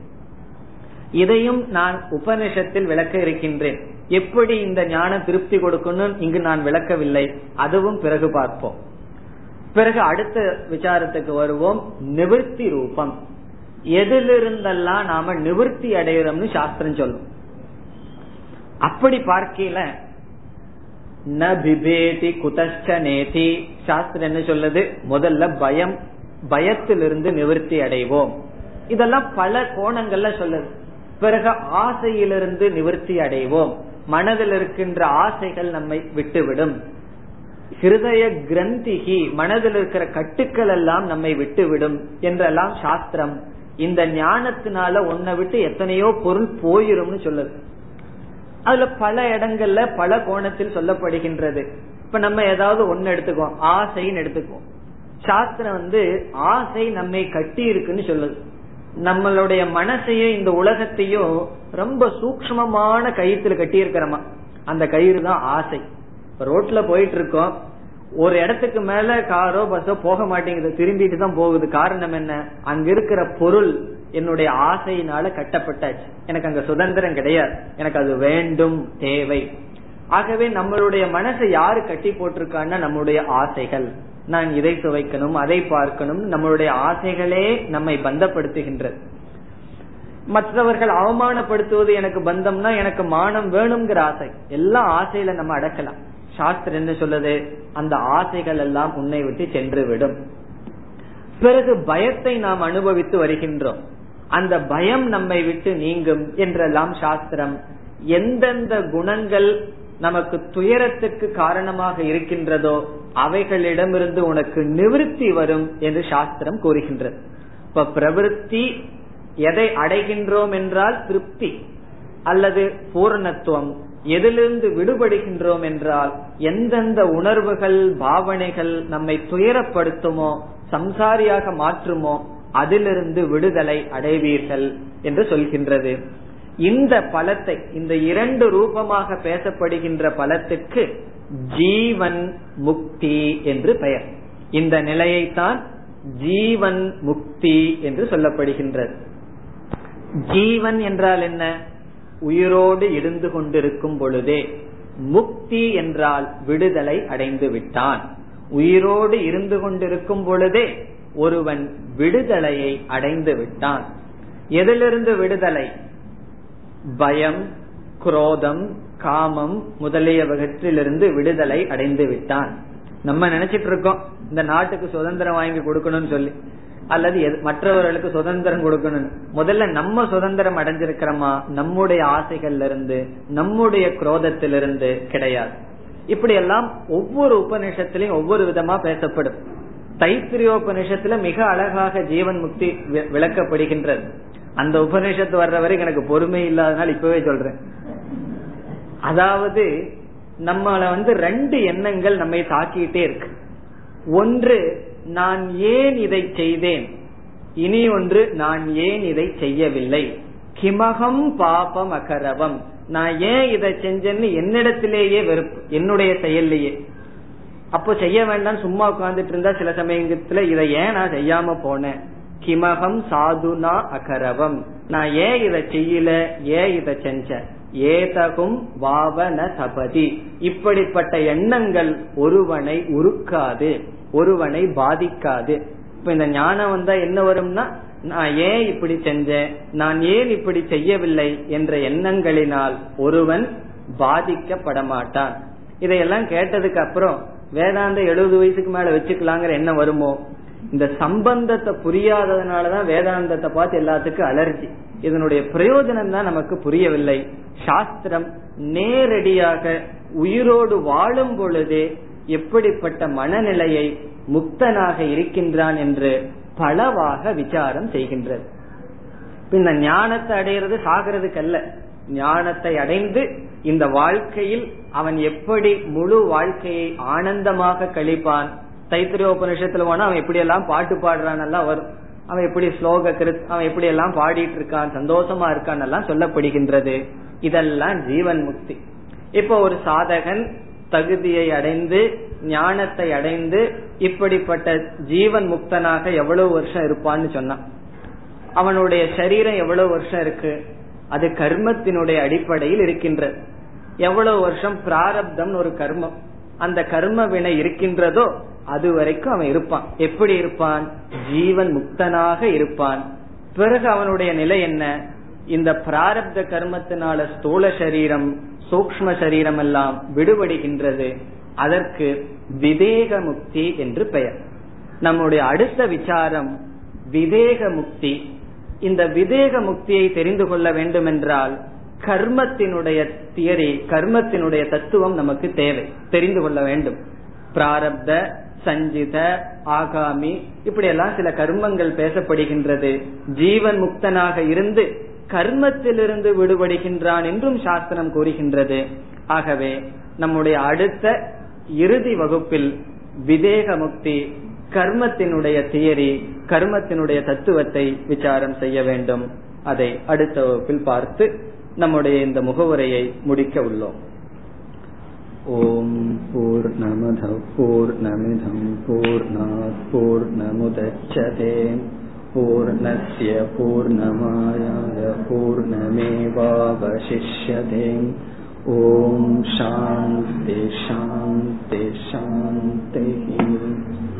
இதையும் நான் உபனிஷத்தில் விளக்க இருக்கின்றேன். எப்படி இந்த ஞானம் திருப்தி கொடுக்கணும் இங்கு நான் விளக்கவில்லை. அதுவும் பிறகு பார்ப்போம். பிறகு அடுத்த விசாரத்துக்கு வருவோம். நிவர்த்தி ரூபம். எதிலிருந்தெல்லாம் நாம நிவர்த்தி அடையிறோம்னு சாஸ்திரம் சொல்லும். அப்படி பார்க்கல ந பிபேதி குதஷ்ட நேதி சாஸ்திரம் என்ன சொல்லுது? முதல்ல பயம் பயத்திலிருந்து நிவர்த்தி அடைவோம். இதெல்லாம் பல கோணங்கள்ல சொல்லுது. பிறகு ஆசையிலிருந்து நிவர்த்தி அடைவோம். மனதில் இருக்கின்ற ஆசைகள் நம்மை விட்டுவிடும். ஹிருதய கிரந்திகி மனதில் இருக்கிற கட்டுக்கள் எல்லாம் நம்மை விட்டுவிடும் என்றெல்லாம் சாஸ்திரம். இந்த ஞானத்தினால உன்னை விட்டு எத்தனையோ பொருள் போயிரும்னு சொல்லுது. அதுல பல இடங்கள்ல பல கோணத்தில் சொல்லப்படுகின்றது. இப்ப நம்ம ஏதாவது ஒன்னு எடுத்துக்குவோம். ஆசைன்னு எடுத்துக்குவோம். சாஸ்திரம் வந்து ஆசை நம்மை கட்டி இருக்குன்னு சொல்லுது. நம்மளுடைய மனசையும் இந்த உலகத்தையும் ரொம்ப சூக்மமான கயிற்றுல கட்டி இருக்கிறோமா அந்த கயிறு தான் ஆசை. ரோட்ல போயிட்டு இருக்கோம் ஒரு இடத்துக்கு மேல காரோ பஸ்ஸோ போக மாட்டேங்குது. திரும்பிட்டு தான் போகுது. காரணம் என்ன? அங்க இருக்கிற பொருள் என்னுடைய ஆசையினால கட்டப்பட்டாச்சு. எனக்கு அங்க சுதந்திரம் கிடையாது. எனக்கு அது வேண்டும் தேவை. ஆகவே நம்மளுடைய மனசை யாரு கட்டி போட்டிருக்கான்னா நம்மளுடைய ஆசைகள். நான் இதை சுவைக்கணும் அதை பார்க்கணும். நம்மளுடைய ஆசைகளே நம்மை பந்தப்படுத்துகின்றது. மற்றவர்கள் அவமானப்படுத்துவது எனக்கு பந்தம்னா எனக்கு மானம் வேணுங்கிற ஆசை. எல்லா ஆசையில நம்ம அடக்கலாம். சாஸ்திரம் என்ன சொல்லுது? அந்த ஆசைகள் எல்லாம் உன்னை விட்டு சென்று விடும். பிறகு பயத்தை நாம் அனுபவித்து வருகின்றோம். அந்த பயம் நம்மை விட்டு நீங்கும் என்றெல்லாம் சாஸ்திரம். எந்தெந்த குணங்கள் நமக்கு துயரத்துக்கு காரணமாக இருக்கின்றதோ அவைகளிடமிருந்து உனக்கு நிவிருத்தி வரும் என்று சாஸ்திரம் கூறுகின்றது. இப்ப பிரவருத்தி எதை அடைகின்றோம் என்றால் திருப்தி அல்லது பூரணத்துவம். எதிலிருந்து விடுபடுகின்றோம் என்றால் எந்தெந்த உணர்வுகள் பாவனைகள் நம்மை துயரப்படுத்துமோ சம்சாரியாக மாற்றுமோ அதிலிருந்து விடுதலை அடைவீர்கள் என்று சொல்கின்றது. இந்த பலத்தை இந்த இரண்டு ரூபமாக பேசப்படுகின்ற பலத்துக்கு ஜீவன் முக்தி என்று பெயர். இந்த நிலையைத்தான் ஜீவன் முக்தி என்று சொல்லப்படுகின்றது. ஜீவன் என்றால் என்ன? உயிரோடு இருந்து கொண்டிருக்கும் பொழுதே முக்தி என்றால் விடுதலை அடைந்து விட்டான். உயிரோடு இருந்து கொண்டிருக்கும் பொழுதே ஒருவன் விடுதலையை அடைந்து விட்டான். எதிலிருந்து விடுதலை? பயம் குரோதம் காமம் முதலியவற்றிலிருந்து விடுதலை அடைந்து விட்டான். நம்ம நினைச்சிட்டு இருக்கோம் இந்த நாட்டுக்கு சுதந்திரம் வாங்கி கொடுக்கணும்னு சொல்லி. அல்லது மற்றவர்களுக்கு சுதந்திரம் கொடுக்கணும் முதல்ல நம்ம சுதந்திரம் அடைஞ்சிருக்கிறோமா? நம்முடைய ஆசைகள்ல இருந்து நம்முடைய குரோதத்திலிருந்து கிடையாது. இப்படி எல்லாம் ஒவ்வொரு உபநிஷத்திலையும் ஒவ்வொரு விதமா பேசப்படும். தைத்திரியோபனிஷத்துல மிக அழகாக ஜீவன் முக்தி விளக்கப்படுகின்றது. அந்த உபநிஷத்து வர்ற வரைக்கும் எனக்கு பொறுமை இல்லாதனால இப்பவே சொல்றேன். அதாவது நம்மள வந்து ரெண்டு எண்ணங்கள் நம்மை தாக்கிட்டே இருக்கு. ஒன்று நான் ஏன் இதை செய்தேன்? இனி ஒன்று நான் ஏன் இதை செய்யவில்லை? கிமகம் பாபம் அகரவம். நான் ஏன் இதை செஞ்சேன்னு என்னிடத்திலேயே வெறுப்பு என்னுடைய செயல்லையே. அப்போ செய்ய வேண்டாம் சும்மா உட்கார்ந்துட்டு இருந்தா சில சமயத்துல இதை ஏன் நான் செய்யாம போனேன்? கிமகம் சாதுனா அகரவம். நான் ஏன் இதை செய்யல? ஏன் இதை செஞ்சேன்? ஏதகும் வாவன தபதி. இப்படிப்பட்ட எண்ணங்கள் ஒருவனை உருக்காது ஒருவனை பாதிக்காது. இப்ப இந்த ஞானம் வந்தா என்ன வரும்னா நான் ஏன் இப்படி செஞ்சேன்? நான் ஏன் இப்படி செய்யவில்லை என்ற எண்ணங்களினால் ஒருவன் பாதிக்கப்பட மாட்டான் இதையெல்லாம் கேட்டதுக்கு அப்புறம் வேதாந்த எழுபது வயசுக்கு மேல வச்சுக்கலாங்கிற என்ன வருமோ? இந்த சம்பந்தத்தை புரியாததுனாலதான் வேதாந்தத்தை பார்த்து எல்லாத்துக்கும் அலர்ஜி. இதனுடைய பிரயோஜனம் தான் நமக்கு புரியவில்லை. சாஸ்திரம் நேரடியாக உயிரோடு வாழும் பொழுதே எப்படிப்பட்ட மனநிலையை முக்தனாக இருக்கின்றான் என்று பலவாக விசாரம் செய்கின்றது. இந்த ஞானத்தை அடையிறது சாகிறதுக்கு அல்ல ஞானத்தை அடைந்து இந்த வாழ்க்கையில் அவன் எப்படி முழு வாழ்க்கையை ஆனந்தமாக கழிப்பான்? தைத்திரியோபனிஷத்துல போனா அவன் எப்படி எல்லாம் பாட்டு பாடுறான் எல்லாம் வரும். அவன் எப்படி ஸ்லோக கிருத் அவன் எப்படி எல்லாம் பாடிட்டு இருக்கான் சந்தோஷமா இருக்கான் எல்லாம் சொல்லப்படுகின்றது. இதெல்லாம் ஜீவன் முக்தி. இப்போ ஒரு சாதகன் தகுதியை அடைந்து ஞானத்தை அடைந்து இப்படிப்பட்ட ஜீவன் முக்தனாக எவ்வளவு வருஷம் இருப்பான்னு சொன்னான். அவனுடைய சரீரம் எவ்வளவு வருஷம் இருக்கு? அது கர்மத்தினுடைய அடிப்படையில் இருக்கின்றது. எவ்வளவு வருஷம் பிராரப்தம் ஒரு கர்மம் அந்த கர்ம வினை இருக்கின்றதோ அது வரைக்கும் அவன் இருப்பான். எப்படி இருப்பான்? ஜீவன் முக்தனாக இருப்பான். பிறகு அவனுடைய நிலை என்ன? இந்த பிராரப்த கர்மத்தினால ஸ்தூல சரீரம் சூக்ம சரீரம் எல்லாம் விடுபடுகின்றது. அதற்கு விவேக முக்தி என்று பெயர். நம்முடைய அடுத்த விசாரம் விவேக முக்தி இந்த விதேக முக்தியை தெரிந்து கொள்ள வேண்டும் என்றால் கர்மத்தினுடைய தியரி கர்மத்தினுடைய தத்துவம் நமக்கு தேவை. தெரிந்து கொள்ள வேண்டும். பிராரப்த சஞ்சித ஆகாமி இப்படி எல்லாம் சில கர்மங்கள் பேசப்படுகின்றது. ஜீவன் முக்தனாக இருந்து கர்மத்திலிருந்து விடுபடுகின்றான் என்றும் சாஸ்திரம் கூறுகின்றது. ஆகவே நம்முடைய அடுத்த இறுதி வகுப்பில் விதேக முக்தி கர்மத்தினுடைய தியரி கர்மத்தினுடைய தத்துவத்தை விசாரம் செய்ய வேண்டும் அதை அடுத்த வகுப்பில் பார்த்து நம்முடைய இந்த முகவுரையை முடிக்க உள்ளோம் ஓம் போர் நமத போர் நமிதம் போர் போர் நமுதச்சதே पूर्णस्य पूर्णमायाय पूर्णमेवावशिष्यते ॐ शान्ति शान्ति शान्तिः